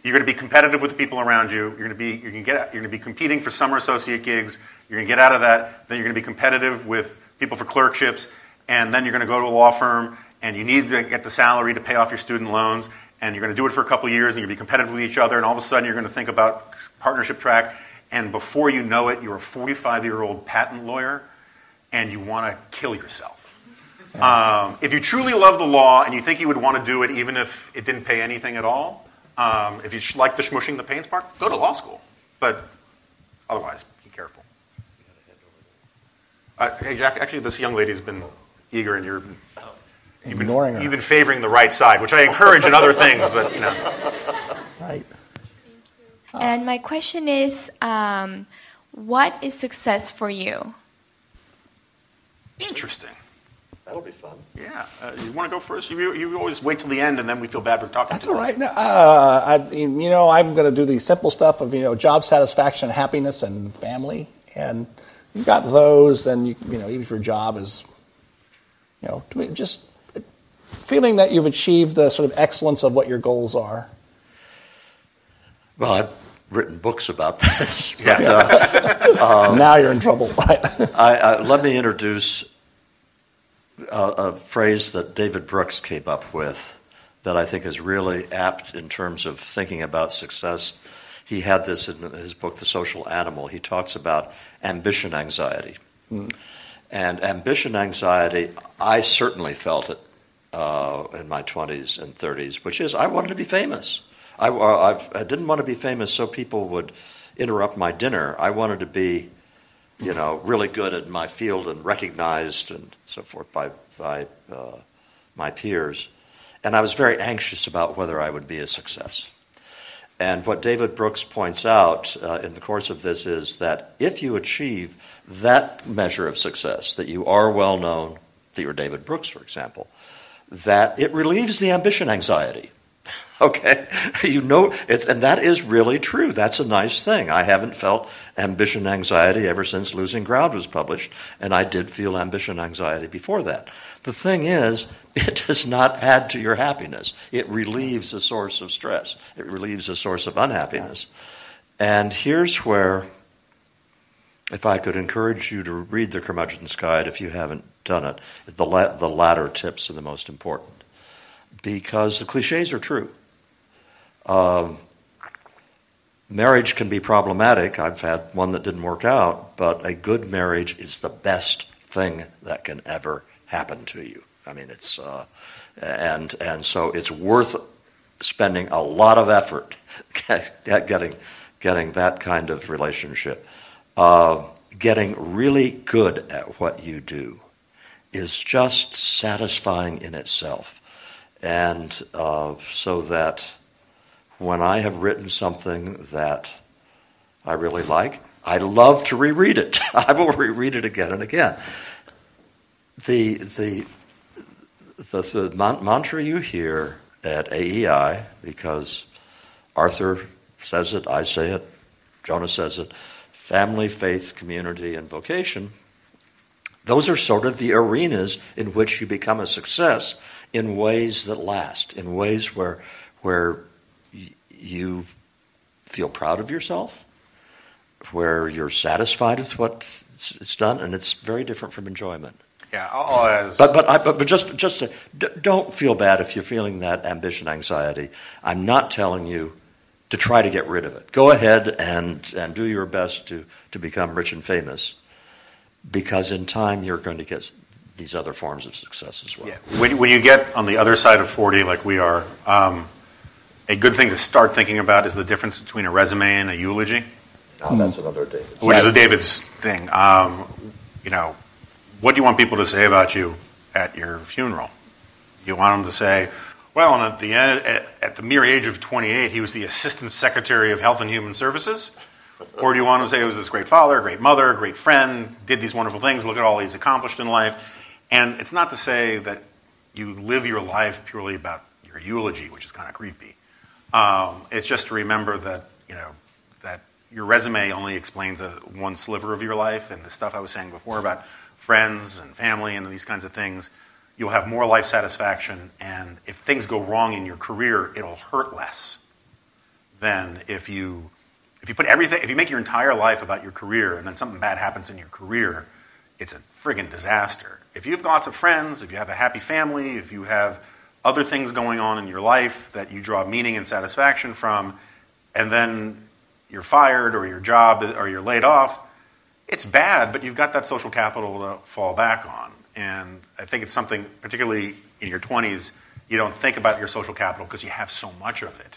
You're going to be competitive with the people around you. You're going to be, you're going to get, you're going to be competing for summer associate gigs. You're going to get out of that. Then you're going to be competitive with people for clerkships. And then you're going to go to a law firm and you need to get the salary to pay off your student loans, and you're going to do it for a couple years, and you'll be competitive with each other, and all of a sudden you're going to think about partnership track, and before you know it, you're a 45 year old patent lawyer, and you want to kill yourself. Um, if you truly love the law and you think you would want to do it even if it didn't pay anything at all, um, if you like the smushing the pains part, go to law school. But otherwise, be careful. Uh, hey, Jack, actually, this young lady's been eager, and you're You've been, ignoring her. You've been favoring the right side, which I encourage in other things, but you know. Right. And my question is, um, what is success for you? Interesting. That'll be fun. Yeah. Uh, you want to go first? You, you always wait till the end, and then we feel bad for talking. That's all right. No, uh, I, you know, I'm going to do the simple stuff of you know job satisfaction, happiness, and family, and you got those, then you you know even if your job is, you know, just feeling that you've achieved the sort of excellence of what your goals are? Well, I've written books about this. But, uh, um, now you're in trouble. I, I, let me introduce a, a phrase that David Brooks came up with that I think is really apt in terms of thinking about success. He had this in his book, The Social Animal. He talks about ambition anxiety. Mm. And ambition anxiety, I certainly felt it uh, in my 20s and 30s, which is I wanted to be famous. I, uh, I, didn't want to be famous so people would interrupt my dinner. I wanted to be, you know, really good at my field and recognized and so forth by, by uh, my peers. And I was very anxious about whether I would be a success. And what David Brooks points out uh, in the course of this is that if you achieve that measure of success, that you are well known, that you're David Brooks, for example, that it relieves the ambition anxiety. okay? You know, it's, and that is really true. That's a nice thing. I haven't felt ambition anxiety ever since Losing Ground was published, and I did feel ambition anxiety before that. The thing is, it does not add to your happiness. It relieves a source of stress, it relieves a source of unhappiness. And here's where, if I could encourage you to read the Curmudgeon's Guide if you haven't done it. The, la- the latter tips are the most important because the cliches are true. Um, marriage can be problematic. I've had one that didn't work out, but a good marriage is the best thing that can ever happen to you. I mean, it's uh, and and so it's worth spending a lot of effort getting getting that kind of relationship, uh, getting really good at what you do is just satisfying in itself. And uh, so that when I have written something that I really like, I love to reread it. I will reread it again and again. The, the, the, the mantra you hear at AEI, because Arthur says it, I say it, Jonah says it family, faith, community, and vocation those are sort of the arenas in which you become a success in ways that last, in ways where, where you feel proud of yourself, where you're satisfied with what's done, and it's very different from enjoyment. Yeah, as... but but I, but, but just just to, don't feel bad if you're feeling that ambition anxiety. I'm not telling you to try to get rid of it. Go ahead and and do your best to to become rich and famous because in time you're going to get these other forms of success as well. Yeah. When, when you get on the other side of 40, like we are, um, a good thing to start thinking about is the difference between a resume and a eulogy. Now that's another David. Which is a David's thing. Um, you know, what do you want people to say about you at your funeral? You want them to say, well, and at the end, at, at the mere age of 28, he was the Assistant Secretary of Health and Human Services? Or do you want to say he was this great father, great mother, great friend, did these wonderful things, look at all he's accomplished in life? And it's not to say that you live your life purely about your eulogy, which is kind of creepy. Um, it's just to remember that, you know, that your resume only explains a, one sliver of your life, and the stuff I was saying before about friends and family and these kinds of things, you'll have more life satisfaction, and if things go wrong in your career, it'll hurt less than if you if you put everything if you make your entire life about your career and then something bad happens in your career, it's a friggin' disaster. If you have lots of friends, if you have a happy family, if you have other things going on in your life that you draw meaning and satisfaction from, and then you're fired or your job or you're laid off, it's bad, but you've got that social capital to fall back on. And I think it's something, particularly in your 20s, you don't think about your social capital because you have so much of it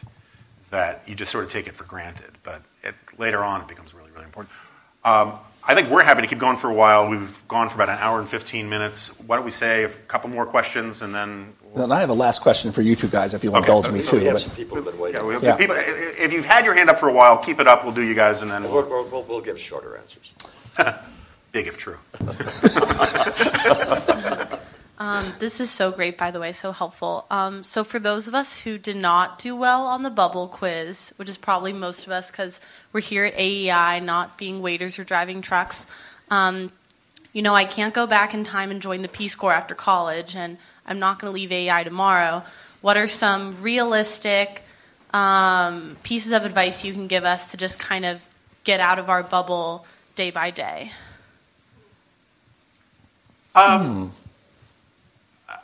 that you just sort of take it for granted. But it, later on, it becomes really, really important. Um, I think we're happy to keep going for a while. We've gone for about an hour and 15 minutes. Why don't we say a couple more questions and then. Then I have a last question for you two guys, if you'll Okay. indulge me too. We have but- some people who've been waiting. Yeah, we Yeah. people, if you've had your hand up for a while, keep it up. We'll do you guys, and then We'll, we'll, we'll, we'll give shorter answers. big if true. Um, this is so great, by the way, so helpful. Um, so, for those of us who did not do well on the bubble quiz, which is probably most of us because we're here at AEI, not being waiters or driving trucks, um, you know, I can't go back in time and join the Peace Corps after college, and I'm not going to leave AEI tomorrow. What are some realistic um, pieces of advice you can give us to just kind of get out of our bubble day by day? Um, uh,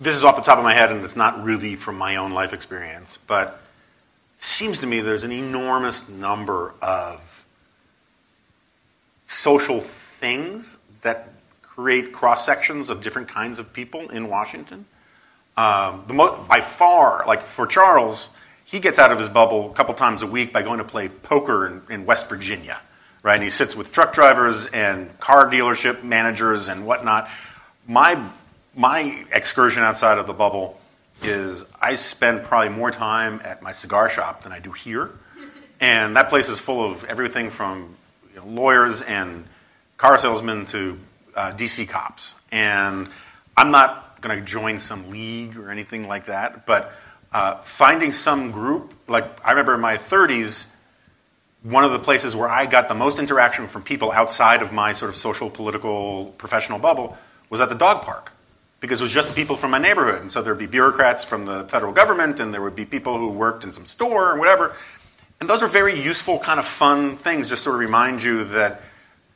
this is off the top of my head, and it's not really from my own life experience, but it seems to me there's an enormous number of social things that create cross sections of different kinds of people in Washington. Um, the mo- by far, like for Charles, he gets out of his bubble a couple times a week by going to play poker in, in West Virginia, right? And he sits with truck drivers and car dealership managers and whatnot. My my excursion outside of the bubble is I spend probably more time at my cigar shop than I do here, and that place is full of everything from you know, lawyers and car salesmen to uh, DC cops. And I'm not going to join some league or anything like that, but uh, finding some group, like I remember in my 30s, one of the places where I got the most interaction from people outside of my sort of social, political, professional bubble was at the dog park. Because it was just the people from my neighborhood. And so there'd be bureaucrats from the federal government, and there would be people who worked in some store or whatever. And those are very useful, kind of fun things, just sort of remind you that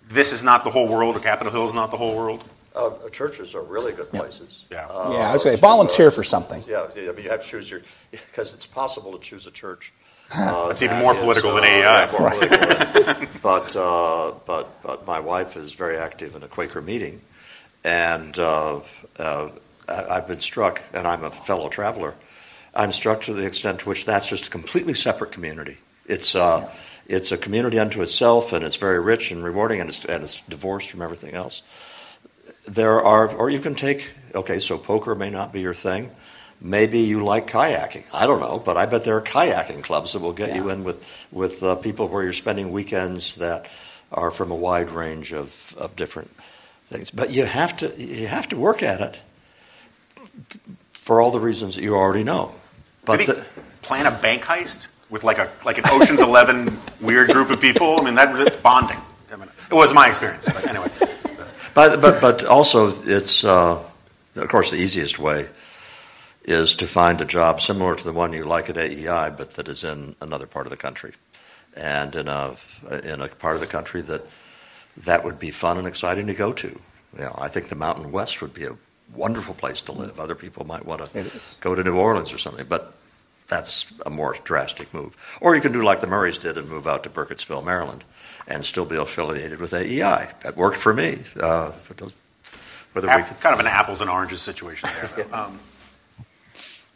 this is not the whole world, or Capitol Hill is not the whole world. Uh, churches are really good places. Yeah. Uh, Yeah, I would say to, volunteer uh, for something. Yeah, yeah, I mean, you have to choose your, because it's possible to choose a church. Uh, That's even that more is, political than uh, AEI. yeah, more political. but, uh, but, but my wife is very active in a Quaker meeting, and uh, uh, I- I've been struck, and I'm a fellow traveler, I'm struck to the extent to which that's just a completely separate community. It's, uh, it's a community unto itself, and it's very rich and rewarding, and it's, and it's divorced from everything else. There are, or you can take, okay, so poker may not be your thing. Maybe you like kayaking. I don't know, but I bet there are kayaking clubs that will get you in with, with uh, people where you're spending weekends that are from a wide range of, of different things. But you have to, you have to work at it for all the reasons that you already know. But Maybe the, plan a bank heist with like a like an Ocean's Eleven weird group of people. I mean, that that's bonding. I mean, it was my experience, but anyway. But but but also it's uh, of course the easiest way is to find a job similar to the one you like at AEI, but that is in another part of the country, and in a in a part of the country that that would be fun and exciting to go to. You know, I think the Mountain West would be a wonderful place to live. Other people might want to go to New Orleans or something, but that's a more drastic move. Or you can do like the Murrays did and move out to Burkittsville, Maryland, and still be affiliated with AEI. That worked for me. Uh, for those- whether we Ap- kind of an apples and oranges situation there. though. Um,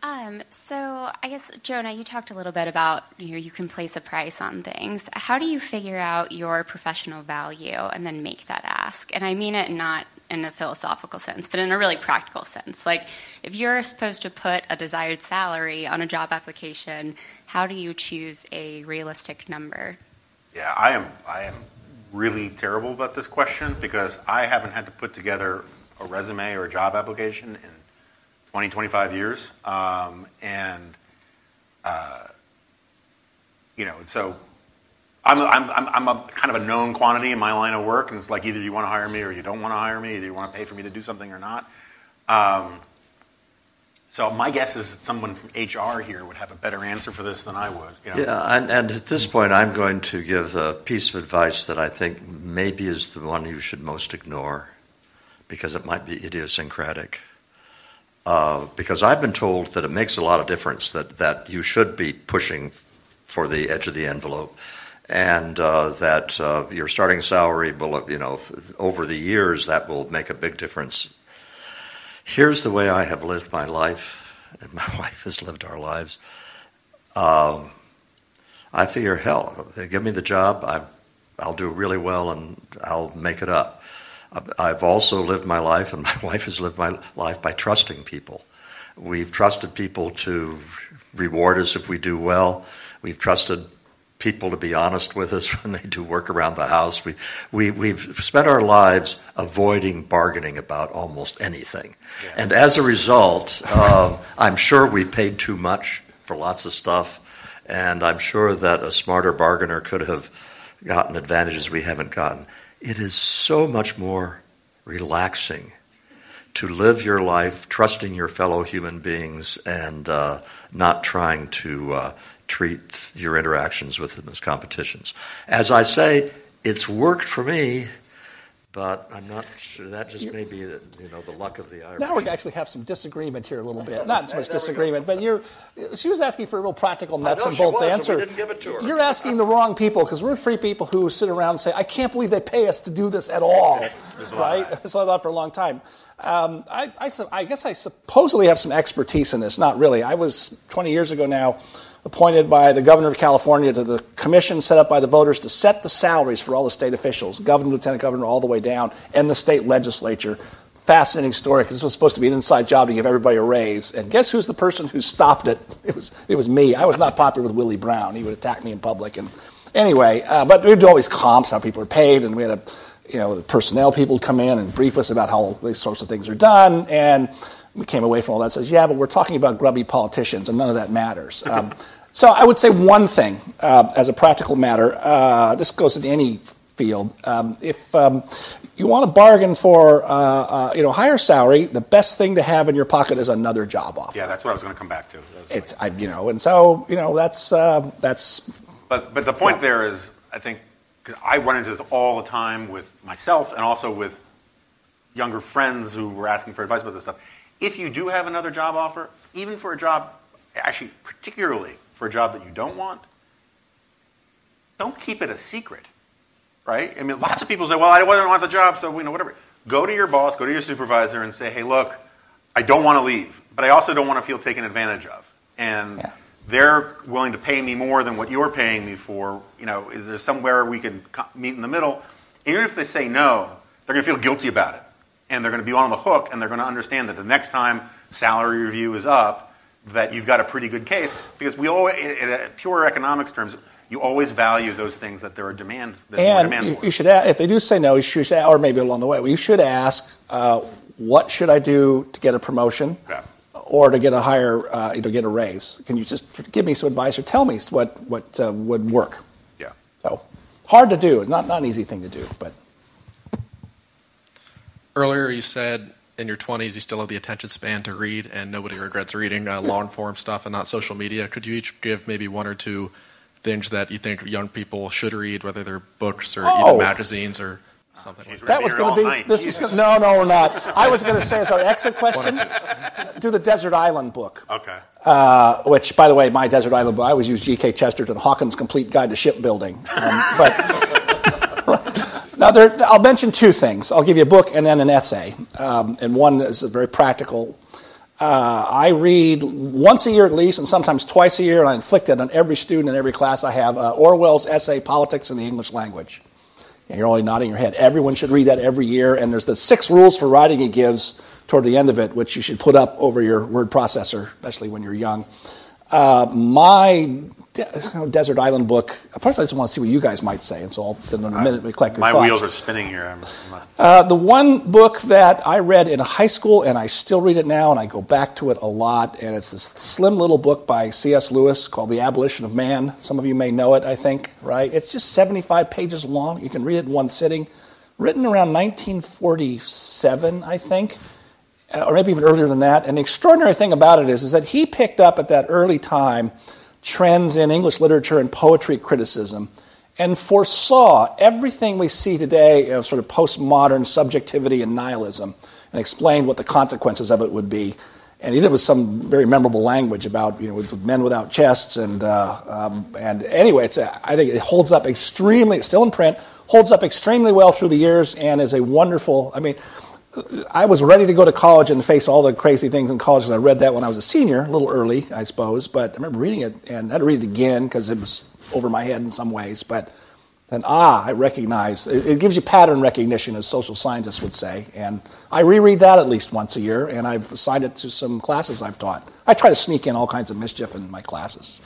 Um, so I guess Jonah, you talked a little bit about you know you can place a price on things. How do you figure out your professional value and then make that ask? And I mean it not in a philosophical sense, but in a really practical sense. Like if you're supposed to put a desired salary on a job application, how do you choose a realistic number? Yeah, I am. I am really terrible about this question because I haven't had to put together a resume or a job application in 20, 25 years. Um, and, uh, you know, so I'm, I'm, I'm, a kind of a known quantity in my line of work, and it's like either you want to hire me or you don't want to hire me, either you want to pay for me to do something or not. Um, so my guess is that someone from HR here would have a better answer for this than I would. You know? Yeah, and, and at this point, I'm going to give a piece of advice that I think maybe is the one you should most ignore because it might be idiosyncratic. Uh, because I've been told that it makes a lot of difference that, that you should be pushing for the edge of the envelope and uh, that uh, your starting salary will, you know, over the years that will make a big difference. Here's the way I have lived my life, and my wife has lived our lives. Um, I figure, hell, they give me the job, I, I'll do really well, and I'll make it up. I've also lived my life, and my wife has lived my life by trusting people. We've trusted people to reward us if we do well. We've trusted people to be honest with us when they do work around the house. We, we, we've spent our lives avoiding bargaining about almost anything. Yeah. And as a result, uh, I'm sure we paid too much for lots of stuff, and I'm sure that a smarter bargainer could have gotten advantages we haven't gotten. It is so much more relaxing to live your life trusting your fellow human beings and uh, not trying to uh, treat your interactions with them as competitions. As I say, it's worked for me, but I'm not sure that just may be the, you know the luck of the Irish. Now we actually have some disagreement here a little bit. Not so much disagreement, but you're. She was asking for a real practical nuts and bolts answer. we didn't give it to her. You're asking the wrong people because we're free people who sit around and say, "I can't believe they pay us to do this at all." right? So I thought for a long time. Um, I, I, I guess I supposedly have some expertise in this. Not really. I was 20 years ago now appointed by the governor of California to the commission set up by the voters to set the salaries for all the state officials, governor, lieutenant governor, all the way down, and the state legislature. Fascinating story because this was supposed to be an inside job to give everybody a raise. And guess who's the person who stopped it? It was, it was me. I was not popular with Willie Brown. He would attack me in public. And anyway, uh, but we'd do all these comps, how people are paid, and we had a, you know, the personnel people come in and brief us about how these sorts of things are done. And came away from all that says, yeah, but we're talking about grubby politicians, and none of that matters. Um, so I would say one thing uh, as a practical matter. Uh, this goes in any field. Um, if um, you want to bargain for uh, uh, you know higher salary, the best thing to have in your pocket is another job offer. Yeah, that's what I was going to come back to. It's I, you know, and so you know that's uh, that's. But but the point yeah. there is, I think, because I run into this all the time with myself and also with younger friends who were asking for advice about this stuff. If you do have another job offer, even for a job, actually particularly for a job that you don't want, don't keep it a secret, right? I mean, lots of people say, well, I don't want the job, so, you know, whatever. Go to your boss, go to your supervisor and say, hey, look, I don't want to leave, but I also don't want to feel taken advantage of. And yeah. they're willing to pay me more than what you're paying me for. You know, is there somewhere we can meet in the middle? Even if they say no, they're going to feel guilty about it. And they're going to be on the hook, and they're going to understand that the next time salary review is up, that you've got a pretty good case because we always, in, in pure economics terms, you always value those things that there are demand. and demand you, for. you should, ask, if they do say no, you should, or maybe along the way, you should ask, uh, what should I do to get a promotion? Yeah. Or to get a higher, uh, to get a raise? Can you just give me some advice or tell me what what uh, would work? Yeah. So hard to do. Not not an easy thing to do, but. Earlier, you said in your 20s you still have the attention span to read and nobody regrets reading uh, law form stuff and not social media could you each give maybe one or two things that you think young people should read whether they're books or oh. even magazines or something like that that was going to be night. this Jesus. was gonna, no no we're not i was going to say as our exit question do the desert island book okay uh, which by the way my desert island book i always use gk chesterton hawkins complete guide to shipbuilding um, but Now, there, I'll mention two things. I'll give you a book and then an essay. Um, and one is very practical Uh, I read once a year at least, and sometimes twice a year, and I inflict it on every student in every class I have uh, Orwell's essay, Politics in the English Language. And you're only nodding your head. Everyone should read that every year, and there's the six rules for writing he gives toward the end of it, which you should put up over your word processor, especially when you're young. Uh, my desert island book. First, I just want to see what you guys might say, and so I'll spend a minute to collect your My thoughts. wheels are spinning here. I'm, I'm Uh, the one book that I read in high school, and I still read it now, and I go back to it a lot, and it's this slim little book by C.S. Lewis called The Abolition of Man. Some of you may know it, I think, right? It's just 75 pages long. You can read it in one sitting. Written around 1947, I think, or maybe even earlier than that. And the extraordinary thing about it is, is that he picked up at that early time trends in English literature and poetry criticism and foresaw everything we see today of sort of postmodern subjectivity and nihilism and explained what the consequences of it would be. And he did it with some very memorable language about you know with men without chests and uh, um, and anyway, it's a, I think it holds up extremely. It's still in print, holds up extremely well through the years, and is a wonderful. I mean, I was ready to go to college and face all the crazy things in college. And I read that when I was a senior, a little early, I suppose. But I remember reading it and I had to read it again because it was over my head in some ways. But then, ah, I recognize it, it gives you pattern recognition, as social scientists would say. And I reread that at least once a year, and I've assigned it to some classes I've taught. I try to sneak in all kinds of mischief in my classes.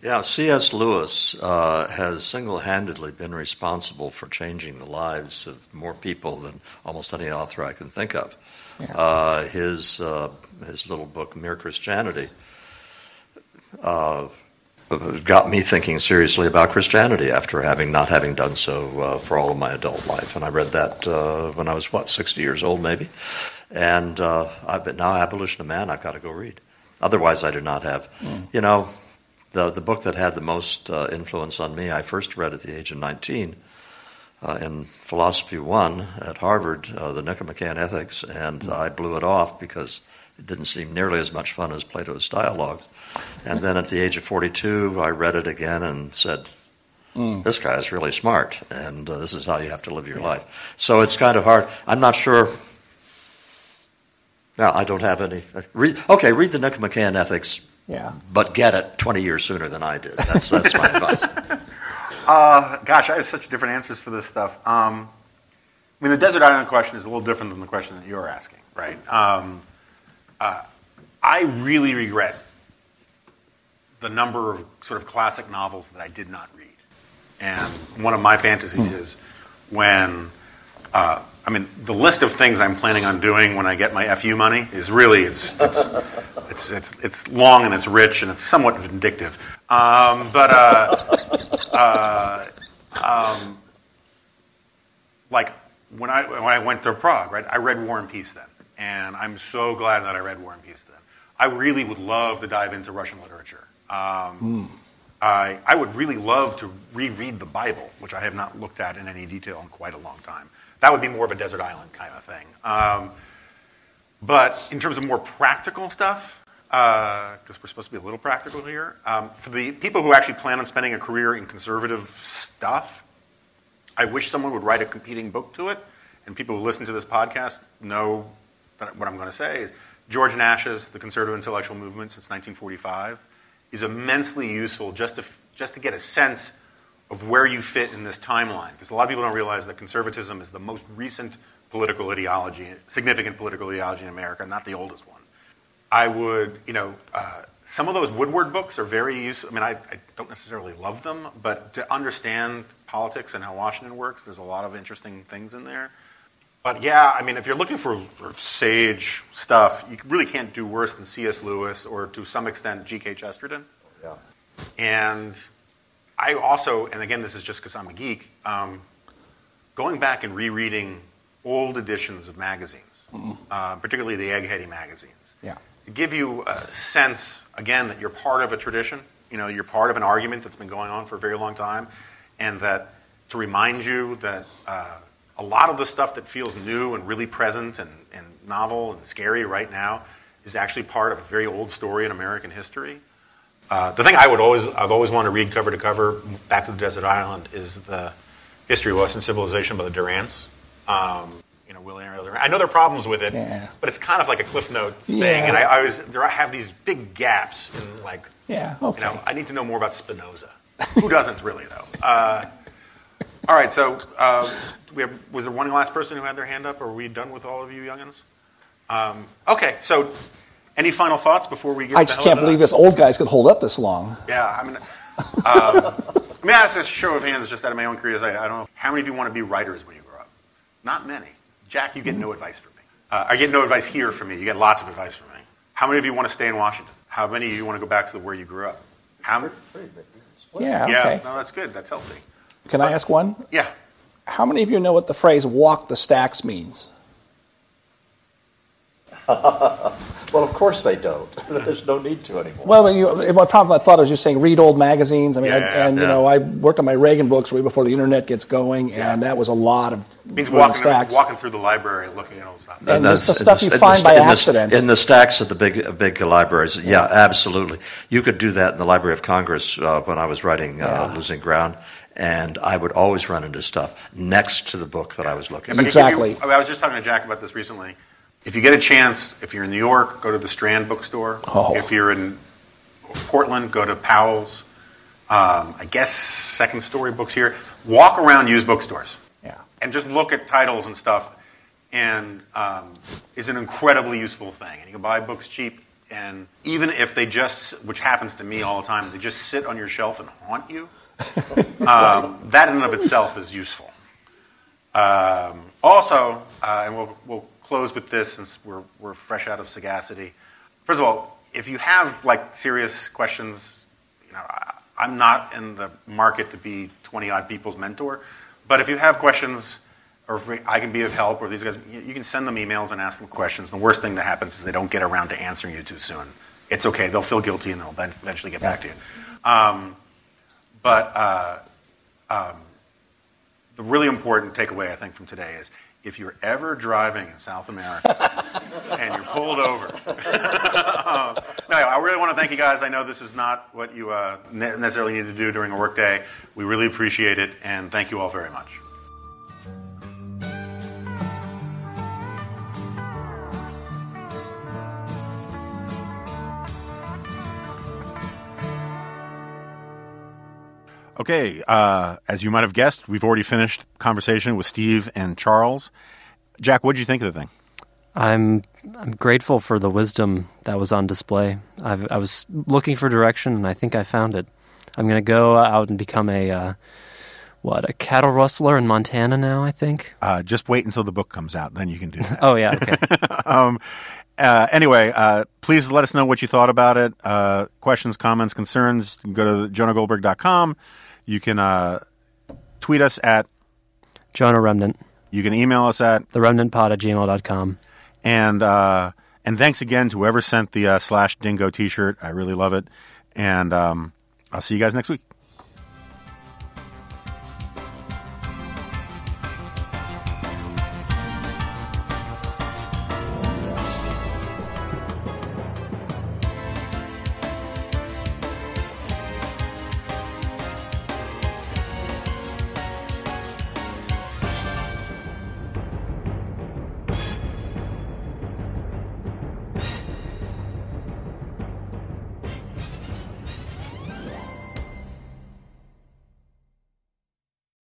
Yeah, C.S. Lewis uh, has single handedly been responsible for changing the lives of more people than almost any author I can think of. Uh, his, uh, his little book, Mere Christianity, uh, got me thinking seriously about Christianity after having not having done so uh, for all of my adult life. And I read that uh, when I was, what, 60 years old maybe? And uh, I, but now, Abolition of Man, I've got to go read. Otherwise, I do not have. You know, the, the book that had the most uh, influence on me, I first read at the age of 19 uh, in Philosophy 1 at Harvard, uh, the Nicomachean Ethics, and I blew it off because it didn't seem nearly as much fun as Plato's Dialogues. And then at the age of 42, I read it again and said, this guy is really smart, and uh, this is how you have to live your life. So it's kind of hard. I'm not sure. Now, I don't have any. Read, okay, read the Nicomachean Ethics, Yeah. but get it 20 years sooner than I did. That's, that's my advice. Uh, gosh, I have such different answers for this stuff. Um, I mean, the desert island question is a little different than the question that you're asking, right? Um, uh, I really regret the number of sort of classic novels that I did not read. And one of my fantasies is when, uh, I mean, the list of things I'm planning on doing when I get my FU money is really it's it's it's it's, it's long and it's rich and it's somewhat vindictive. Um, but uh, uh, um, like when I when I went to Prague, right? I read War and Peace then, and I'm so glad that I read War and Peace then. I really would love to dive into Russian literature. Um, I, I would really love to reread the Bible, which I have not looked at in any detail in quite a long time. That would be more of a desert island kind of thing. Um, but in terms of more practical stuff, because we're supposed to be a little practical here, um, for the people who actually plan on spending a career in conservative stuff, I wish someone would write a competing book to it. And people who listen to this podcast know that what I'm going to say is George Nash's The Conservative Intellectual Movement since 1945 is immensely useful just to, just to get a sense of where you fit in this timeline. Because a lot of people don't realize that conservatism is the most recent political ideology, significant political ideology in America, not the oldest one. I would, you know, uh, some of those Woodward books are very useful. I mean, I, I don't necessarily love them, but to understand politics and how Washington works, there's a lot of interesting things in there. But yeah, I mean, if you're looking for, for sage stuff, you really can't do worse than C.S. Lewis or to some extent G.K. Chesterton. Yeah. And I also, and again, this is just because I'm a geek, um, going back and rereading old editions of magazines, uh, particularly the Eggheady magazines, Yeah. To give you a sense, again, that you're part of a tradition. You know, you're part of an argument that's been going on for a very long time, and that to remind you that uh, a lot of the stuff that feels new and really present and, and novel and scary right now is actually part of a very old story in American history. Uh, the thing I would always, I've always wanted to read cover to cover, Back to the Desert Island, is the History of Western Civilization by the Durants. Um, Will Ariel. I know there are problems with it, Yeah. but it's kind of like a Cliff Notes thing, Yeah. and I, I always there I have these big gaps in like, Yeah, you know, I need to know more about Spinoza. Who doesn't really though? Uh, all right, so uh, we have, was there one last person who had their hand up, or are we done with all of you youngins? Um, okay, so any final thoughts before we get? I just can't believe this old guy's could hold up this long. Yeah, I mean, um, I mean, that's a show of hands, just out of my own curiosity. I don't know how many of you want to be writers when you grow up. Not many. Jack, you get no advice from me. Uh, I get no advice here from me. You get lots of advice from me. How many of you want to stay in Washington? How many of you want to go back to the where you grew up? How many? Yeah, Yeah, okay. no, that's good. That's healthy. Can I ask one? Yeah. How many of you know what the phrase walk the stacks means? well, of course they don't. There's no need to anymore. Well, I you, my problem I thought I was just saying read old magazines. I mean, I, Yeah, yeah, and you know, I worked on my Reagan books way before the internet gets going, and that was a lot of It means walking, stacks. walking through the library looking at old stuff. And Uh, just the stuff you in find by in the- accident. in the stacks of the big big libraries. Yeah, absolutely. You could do that in the Library of Congress uh, when I was writing uh, Yeah. Losing Ground, and I would always run into stuff next to the book that I was looking. If I at. could give you- I was just talking to Jack about this recently. If you get a chance, if you're in New York, go to the Strand bookstore. Oh. If you're in Portland, go to Powell's. Um, I guess second story books here. Walk around used bookstores. Yeah. And just look at titles and stuff. And um, is an incredibly useful thing. And you can buy books cheap. And even if they just, which happens to me all the time, they just sit on your shelf and haunt you. um, that in and of itself is useful. Um, also, uh, and we'll, we'll close with this since we're, we're fresh out of sagacity. First of all, if you have like serious questions, you know, I, I'm not in the market to be 20 odd people's mentor, but if you have questions, or if I can be of help, or these guys, you, can send them emails and ask them questions. The worst thing that happens is they don't get around to answering you too soon. It's okay; they'll feel guilty and they'll eventually get back to you. Um, but uh, um, the really important takeaway, I think, from today is if you're ever driving in South America and you're pulled over. um, no, I really want to thank you guys. I know this is not what you uh, necessarily need to do during a workday. We really appreciate it, and thank you all very much. Okay, uh, as you might have guessed, we've already finished conversation with Steve and Charles. Jack, what did you think of the thing? I'm I'm grateful for the wisdom that was on display. I, I was looking for direction, and I think I found it. I'm going to go out and become a uh, what a cattle rustler in Montana now. I think. Uh, just wait until the book comes out, then you can do that. Oh yeah, okay. um, uh, anyway, uh, please let us know what you thought about it. Uh, questions, comments, concerns. Go to jonahgoldberg.com. You can uh, tweet us at Jonah Remnant. You can email us at theremnantpod at gmail.com. And uh, and thanks again to whoever sent the uh, slash dingo T-shirt. I really love it. And um, I'll see you guys next week.